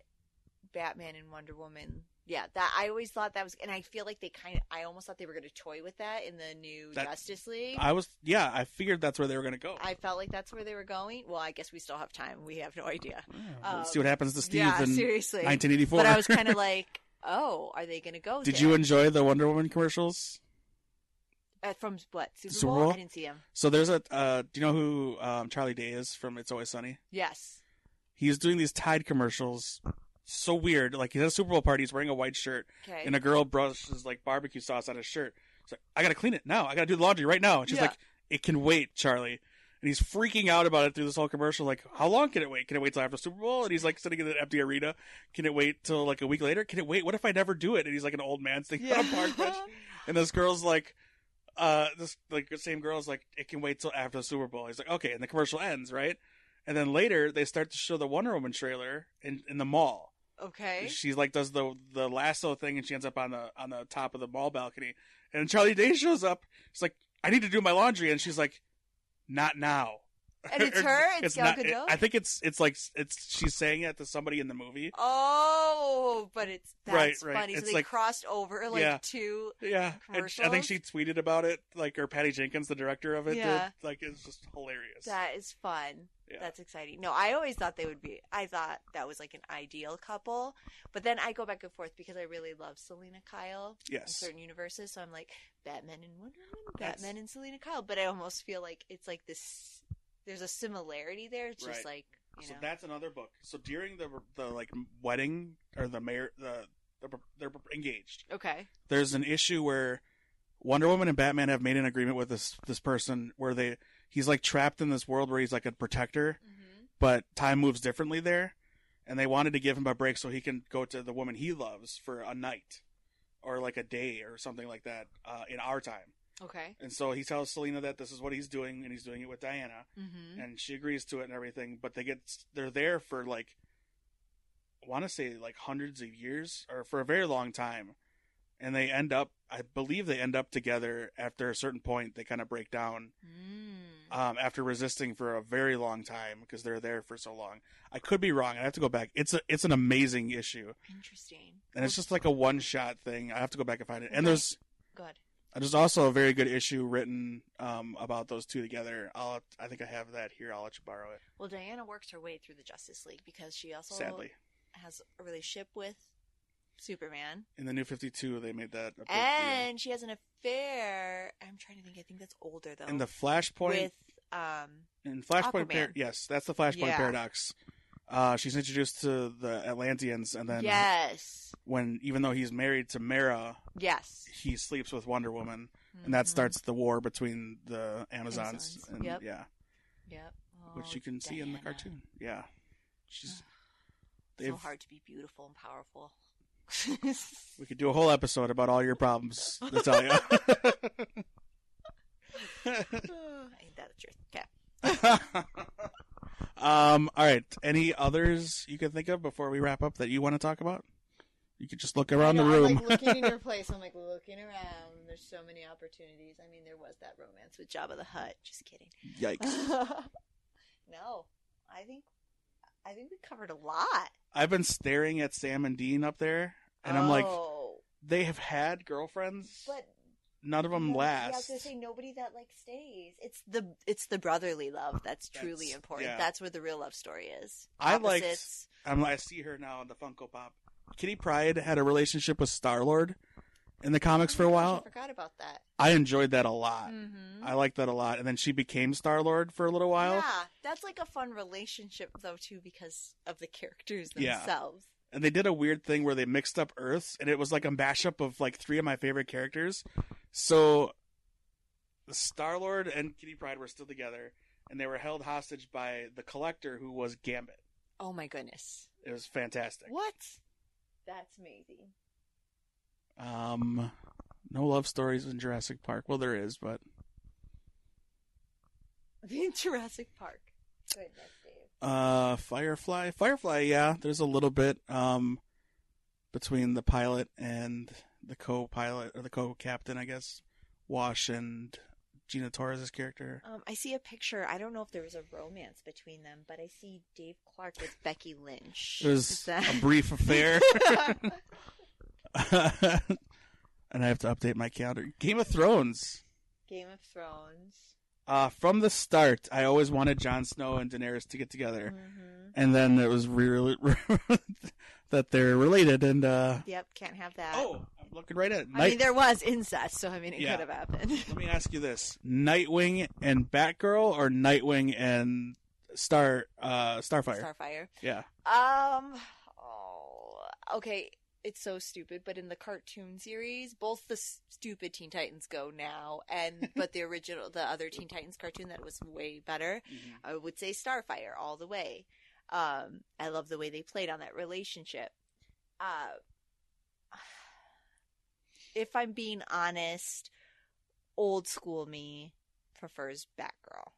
Speaker 2: Batman and Wonder Woman. Yeah, that I always thought that was, and I feel like they kind of, I almost thought they were going to toy with that in the new
Speaker 1: That-
Speaker 2: Justice League.
Speaker 1: I was, yeah, I figured that's where they were going to go.
Speaker 2: I felt like that's where they were going. Well, I guess we still have time. We have no idea.
Speaker 1: We'll
Speaker 2: Um,
Speaker 1: see what happens to Steve
Speaker 2: yeah,
Speaker 1: in
Speaker 2: seriously.
Speaker 1: 1984.
Speaker 2: But I was kind of like, oh, are they going to go?
Speaker 1: Did
Speaker 2: there?
Speaker 1: you enjoy the Wonder Woman commercials?
Speaker 2: uh, from what Super,
Speaker 1: Super
Speaker 2: Bowl?
Speaker 1: Bowl?
Speaker 2: I didn't see him.
Speaker 1: So there's a. Uh, do you know who um, Charlie Day is from It's Always Sunny?
Speaker 2: Yes.
Speaker 1: He's doing these Tide commercials. So weird. Like he's at a Super Bowl party. He's wearing a white shirt,
Speaker 2: Okay.
Speaker 1: and a girl brushes like barbecue sauce on his shirt. It's like I gotta clean it now. I gotta do the laundry right now. And she's
Speaker 2: Yeah.
Speaker 1: like, "It can wait, Charlie." And he's freaking out about it through this whole commercial. Like, how long can it wait? Can it wait till after Super Bowl? And he's like sitting in an empty arena. Can it wait till like a week later? Can it wait? What if I never do it? And he's like an old man sitting on a park bench. And this girl's like, uh, this like same girl's like, it can wait till after the Super Bowl. He's like, okay, and the commercial ends, right? And then later they start to show the Wonder Woman trailer in in the mall.
Speaker 2: Okay.
Speaker 1: She like does the the lasso thing, and she ends up on the on the top of the mall balcony. And Charlie Day shows up. He's like, I need to do my laundry, and she's like, not now.
Speaker 2: And it's her? It's Gal
Speaker 1: not-
Speaker 2: Gadot?
Speaker 1: I think it's it's like it's she's saying it to somebody in the movie.
Speaker 2: Oh, but it's that's
Speaker 1: Right, right.
Speaker 2: funny.
Speaker 1: It's
Speaker 2: so they
Speaker 1: like-
Speaker 2: crossed over like
Speaker 1: Yeah.
Speaker 2: two.
Speaker 1: Yeah, and I think she tweeted about it, like or Patty Jenkins, the director of it,
Speaker 2: Yeah.
Speaker 1: did. Like it's just hilarious.
Speaker 2: That is fun.
Speaker 1: Yeah.
Speaker 2: That's exciting. No, I always thought they would be. I thought that was like an ideal couple, but then I go back and forth because I really love Selina Kyle in
Speaker 1: yes,
Speaker 2: certain universes. So I'm like Batman and Wonder Woman,
Speaker 1: That's-
Speaker 2: Batman and Selina Kyle. But I almost feel like it's like this. There's a similarity there. It's just
Speaker 1: Right.
Speaker 2: like you
Speaker 1: so
Speaker 2: know.
Speaker 1: that's another book. So during the the like wedding or the mayor the they're, they're engaged.
Speaker 2: okay.
Speaker 1: There's an issue where Wonder Woman and Batman have made an agreement with this this person where they he's like trapped in this world where he's like a protector,
Speaker 2: hmm
Speaker 1: but time moves differently there, and they wanted to give him a break so he can go to the woman he loves for a night or like a day or something like that uh, in our time.
Speaker 2: Okay.
Speaker 1: And so he tells Selina that this is what he's doing, and he's doing it with Diana,
Speaker 2: hmm
Speaker 1: and she agrees to it and everything. But they get they're there for like, I want to say like hundreds of years or for a very long time, and they end up. I believe they end up together after a certain point. They kind of break down
Speaker 2: Mm.
Speaker 1: um, after resisting for a very long time because they're there for so long. I could be wrong. I have to go back. It's a it's an amazing issue,
Speaker 2: Interesting.
Speaker 1: and it's just like a one shot thing. I have to go back and find it. And
Speaker 2: Okay.
Speaker 1: there's
Speaker 2: Good.
Speaker 1: there's also a very good issue written um, about those two together. I'll I think I have that here. I'll let you borrow it.
Speaker 2: Well, Diana works her way through the Justice League because she also
Speaker 1: Sadly,
Speaker 2: has a relationship with Superman,
Speaker 1: in the New Fifty Two, they made that
Speaker 2: and she has an affair. I'm trying to think. I think that's older though.
Speaker 1: In the Flashpoint,
Speaker 2: with um,
Speaker 1: in Flashpoint, par- yes, that's the Flashpoint
Speaker 2: Yeah.
Speaker 1: paradox. Uh, she's introduced to the Atlanteans, and then
Speaker 2: yes,
Speaker 1: when even though he's married to Mera,
Speaker 2: yes,
Speaker 1: he sleeps with Wonder Woman, and that
Speaker 2: Mhm.
Speaker 1: starts the war between the Amazons.
Speaker 2: Amazons,
Speaker 1: And,
Speaker 2: yep.
Speaker 1: Yeah,
Speaker 2: Yep.
Speaker 1: which
Speaker 2: Oh,
Speaker 1: you can see in the cartoon. Yeah, she's
Speaker 2: So hard to be beautiful and powerful.
Speaker 1: We could do a whole episode about all your problems, Natalia.
Speaker 2: Ain't that the truth? Okay.
Speaker 1: um, all right. Any others you can think of before we wrap up that you want to talk about? You could just look around the room.
Speaker 2: I'm like looking in your place. I'm like looking around. There's so many opportunities. I mean, there was that romance with Jabba the Hutt. Just kidding.
Speaker 1: Yikes.
Speaker 2: no, I think I think we covered a lot.
Speaker 1: I've been staring at Sam and Dean up there, and I'm like,
Speaker 2: Oh,
Speaker 1: they have had girlfriends.
Speaker 2: but
Speaker 1: None of them
Speaker 2: no, Yeah, I was
Speaker 1: last.
Speaker 2: gonna say nobody that like stays. It's the it's the brotherly love that's truly
Speaker 1: That's-
Speaker 2: important.
Speaker 1: yeah.
Speaker 2: That's where the real love story is.
Speaker 1: I liked-
Speaker 2: Opposites.
Speaker 1: I'm, I see her now in the Funko Pop. Kitty Pryde had a relationship with Star Lord in the comics for a
Speaker 2: Oh my gosh,
Speaker 1: while.
Speaker 2: I forgot about that.
Speaker 1: I enjoyed that a lot.
Speaker 2: Mm-hmm.
Speaker 1: I liked that a lot. And then she became Star Lord for a little while.
Speaker 2: Yeah, that's like a fun relationship though too because of the characters
Speaker 1: Yeah.
Speaker 2: themselves.
Speaker 1: And they did a weird thing where they mixed up Earths, and it was like a mashup of like three of my favorite characters. So Star Lord and Kitty Pryde were still together, and they were held hostage by the Collector, who was Gambit.
Speaker 2: Oh my goodness.
Speaker 1: It was fantastic.
Speaker 2: What? That's amazing.
Speaker 1: Um, no love stories in Jurassic Park. Well, there is, but
Speaker 2: In Jurassic Park. Goodness,
Speaker 1: uh, Firefly, Firefly, yeah, there's a little bit um between the pilot and the co-pilot or the co-captain, I guess, Wash and Gina Torres' character.
Speaker 2: Um, I see a picture. I don't know if there was a romance between them, but I see Dave Clark with Becky Lynch.
Speaker 1: It was
Speaker 2: that-
Speaker 1: a brief affair, and I have to update my calendar. Game of Thrones.
Speaker 2: Game of Thrones.
Speaker 1: Uh, from the start, I always wanted Jon Snow and Daenerys to get together,
Speaker 2: hmm
Speaker 1: and then it was really that they're related. And uh,
Speaker 2: Yep, can't have that.
Speaker 1: oh, I'm looking right at it.
Speaker 2: I mean, there was incest, so I mean, it
Speaker 1: Yeah.
Speaker 2: could have happened.
Speaker 1: Let me ask you this: Nightwing and Batgirl, or Nightwing and Star uh, Starfire?
Speaker 2: Starfire.
Speaker 1: Yeah,
Speaker 2: Um. Oh. Okay. It's so stupid, but in the cartoon series, both the s- stupid Teen Titans go now, and but the original, the other Teen Titans cartoon that was way better, I would say Starfire all the way. Um, I love the way they played on that relationship. Uh, if I'm being honest, old school me prefers Batgirl.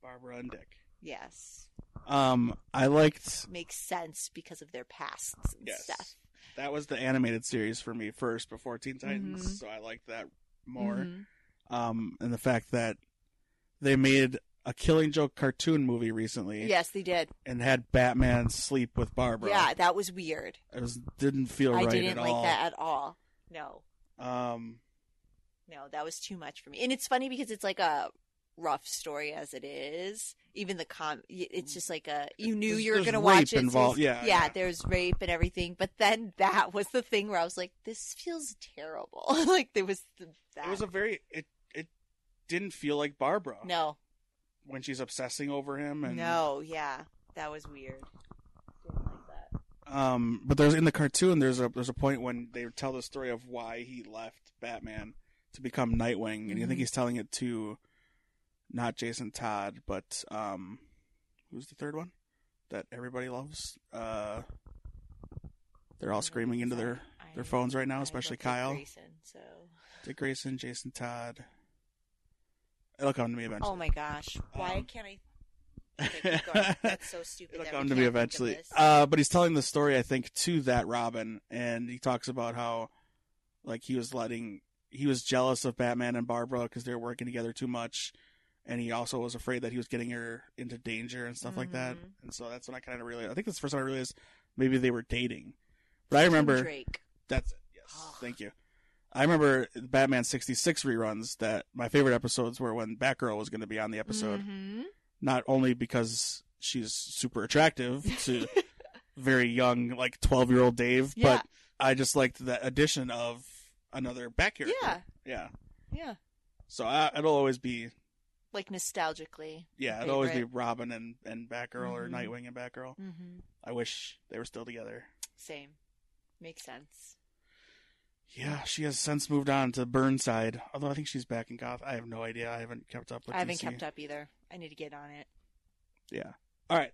Speaker 1: Barbara and Dick.
Speaker 2: Yes,
Speaker 1: Um, I liked
Speaker 2: makes sense because of their pasts and
Speaker 1: Yes.
Speaker 2: stuff.
Speaker 1: That was the animated series for me first before Teen Titans,
Speaker 2: Mhm.
Speaker 1: so I liked that more.
Speaker 2: Mhm.
Speaker 1: Um, and the fact that they made a Killing Joke cartoon movie recently,
Speaker 2: Yes, they did.
Speaker 1: and had Batman sleep with Barbara.
Speaker 2: Yeah, that was weird.
Speaker 1: it was didn't feel
Speaker 2: I
Speaker 1: right
Speaker 2: didn't
Speaker 1: at
Speaker 2: like
Speaker 1: all.
Speaker 2: that at all. No,
Speaker 1: Um,
Speaker 2: no, that was too much for me. And it's funny because it's like a rough story as it is. Even the com, it's just like a you knew
Speaker 1: There's-
Speaker 2: you were gonna watch it.
Speaker 1: involved,
Speaker 2: it's-
Speaker 1: yeah,
Speaker 2: yeah,
Speaker 1: yeah.
Speaker 2: There's rape and everything, but then that was the thing where I was like, this feels terrible. like there was the, that.
Speaker 1: it was a very it it didn't feel like Barbara
Speaker 2: no,
Speaker 1: when she's obsessing over him and
Speaker 2: no, yeah, that was weird. Didn't like that.
Speaker 1: Um, but there's in the cartoon there's a there's a point when they tell the story of why he left Batman to become Nightwing, and you
Speaker 2: Mhm.
Speaker 1: think he's telling it to not Jason Todd, but um, who's the third one that everybody loves? Uh, they're all screaming into their their phones right now, especially Kyle,
Speaker 2: Grayson, so.
Speaker 1: Dick Grayson, Jason Todd. It'll come to me eventually.
Speaker 2: Oh my gosh! Why
Speaker 1: Um,
Speaker 2: can't I? Okay. That's so stupid.
Speaker 1: It'll come to me
Speaker 2: can't think of
Speaker 1: eventually. Uh, but he's telling the story, I think, to that Robin, and he talks about how, like, he was letting, he was jealous of Batman and Barbara because they were working together too much, and he also was afraid that he was getting her into danger and stuff like that.
Speaker 2: Mhm.
Speaker 1: And so that's when I kind of realized. I think that's the first time I realized maybe they were dating. But I remember
Speaker 2: Drake.
Speaker 1: that's it. Yes, thank you. I remember Batman sixty six reruns. That my favorite episodes were when Batgirl was going to be on the episode
Speaker 2: Mhm.
Speaker 1: not only because she's super attractive to very young, like twelve year old Dave,
Speaker 2: Yeah.
Speaker 1: but I just liked the addition of another character.
Speaker 2: Yeah,
Speaker 1: yeah.
Speaker 2: yeah.
Speaker 1: So I, it'll always be
Speaker 2: Like nostalgically.
Speaker 1: yeah, it'll always be
Speaker 2: Favorite.
Speaker 1: Robin and and Batgirl or
Speaker 2: Mhm.
Speaker 1: Nightwing and Batgirl.
Speaker 2: Mm-hmm.
Speaker 1: I wish they were still together.
Speaker 2: Same. Makes sense.
Speaker 1: Yeah, she has since moved on to Burnside. Although I think she's back in Goth. I have no idea. I haven't kept up with.
Speaker 2: I haven't
Speaker 1: DC.
Speaker 2: kept up either. I need to get on it.
Speaker 1: Yeah. All right.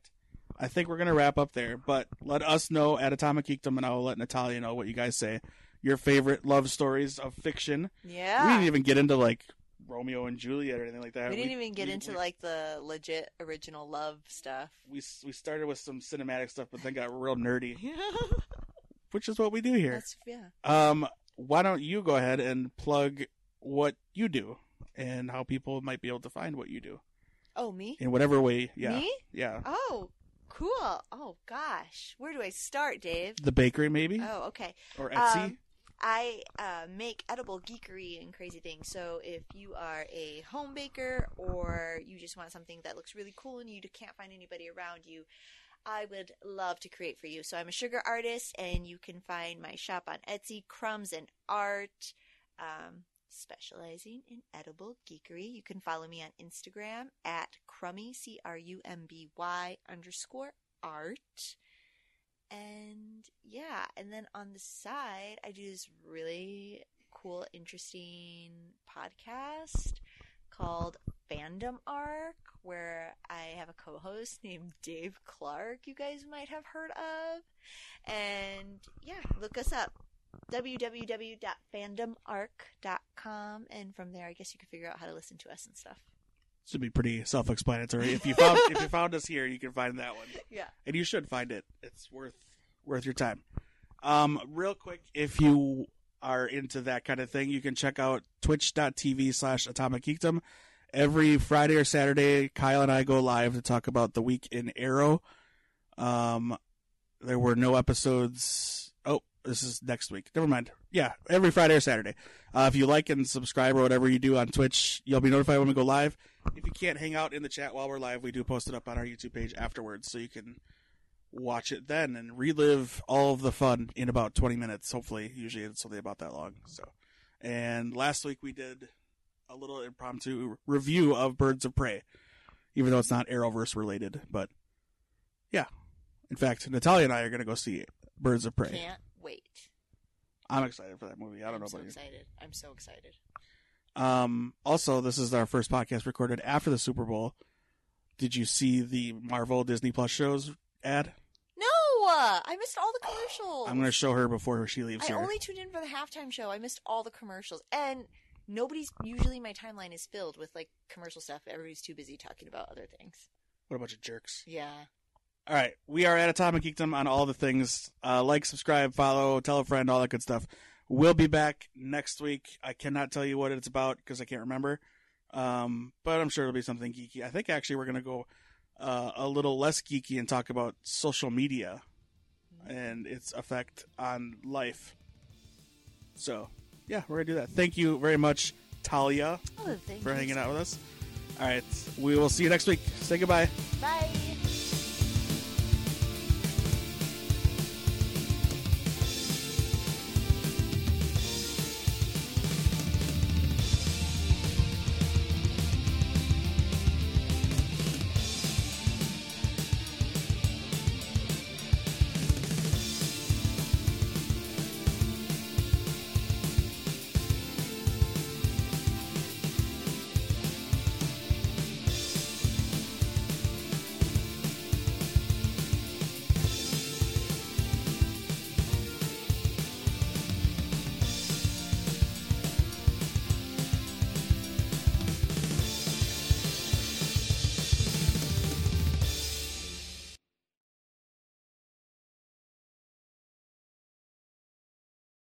Speaker 1: I think we're gonna wrap up there. But let us know at Atomic Geekdom, and I will let Natalia know what you guys say. Your favorite love stories of fiction.
Speaker 2: Yeah.
Speaker 1: We didn't even get into like Romeo and Juliet or anything like that.
Speaker 2: We didn't even get
Speaker 1: we-
Speaker 2: into
Speaker 1: we-
Speaker 2: like the legit original love stuff.
Speaker 1: we we started with some cinematic stuff, but then got real nerdy,
Speaker 2: Yeah.
Speaker 1: which is what we do here.
Speaker 2: That's yeah.
Speaker 1: Um, why don't you go ahead and plug what you do and how people might be able to find what you do
Speaker 2: Oh, me?
Speaker 1: in whatever way? Yeah,
Speaker 2: Me?
Speaker 1: yeah.
Speaker 2: Oh, cool. Oh gosh. Where do I start, Dave?
Speaker 1: The bakery, maybe,
Speaker 2: Oh, okay.
Speaker 1: or Etsy.
Speaker 2: Um, I uh, make edible geekery and crazy things. So if you are a home baker or you just want something that looks really cool and you can't find anybody around you, I would love to create for you. So I'm a sugar artist, and you can find my shop on Etsy, Crumbs and Art, um, specializing in edible geekery. You can follow me on Instagram at crumby c r u m b y underscore art. And yeah, and then on the side, I do this really cool, interesting podcast called Fandom Arc, where I have a co host named Dave Clark, you guys might have heard of. And yeah, look us up www.fandomarc.com, and from there, I guess you can figure out how to listen to us and stuff.
Speaker 1: Should be pretty self-explanatory. If you found if you found us here, you can find that one,
Speaker 2: Yeah.
Speaker 1: and you should find it. It's worth worth your time. Um, real quick, if you are into that kind of thing, you can check out twitch.tv slash atomic geekdom. Every Friday or Saturday, Kyle and I go live to talk about the week in Arrow. Um, there were no episodes. Oh, this is next week. Never mind. Yeah, every Friday or Saturday. Uh, if you like and subscribe or whatever you do on Twitch, you'll be notified when we go live. Can't hang out in the chat while we're live, we do post it up on our YouTube page afterwards, so you can watch it then and relive all of the fun in about 20 minutes. Hopefully, usually it's only about that long. So, and last week we did a little impromptu review of Birds of Prey, even though it's not Arrowverse related. But yeah, in fact, Natalia and I are going to go see Birds of Prey.
Speaker 2: Can't wait.
Speaker 1: I'm excited for that movie. I don't
Speaker 2: I'm
Speaker 1: know
Speaker 2: so
Speaker 1: about you.
Speaker 2: excited. I'm so excited.
Speaker 1: Um, also, this is our first podcast recorded after the Super Bowl. Did you see the Marvel Disney Plus shows ad?
Speaker 2: No, I missed all the commercials.
Speaker 1: I'm going to show her before she leaves
Speaker 2: I
Speaker 1: here.
Speaker 2: only tuned in for the halftime show. I missed all the commercials, and nobody's usually my timeline is filled with like commercial stuff. Everybody's too busy talking about other things.
Speaker 1: What a bunch of jerks.
Speaker 2: Yeah.
Speaker 1: All right, we are at Atomic Geekdom on all the things. Uh, like, subscribe, follow, tell a friend, all that good stuff. We'll be back next week. I cannot tell you what it's about because I can't remember, um, but I'm sure it'll be something geeky. I think actually we're going to go uh, a little less geeky and talk about social media and its effect on life. So, yeah, we're going to do that. Thank you very much, Talia,
Speaker 2: Oh,
Speaker 1: for hanging out with us. All right, we will see you next week. Say goodbye.
Speaker 2: Bye.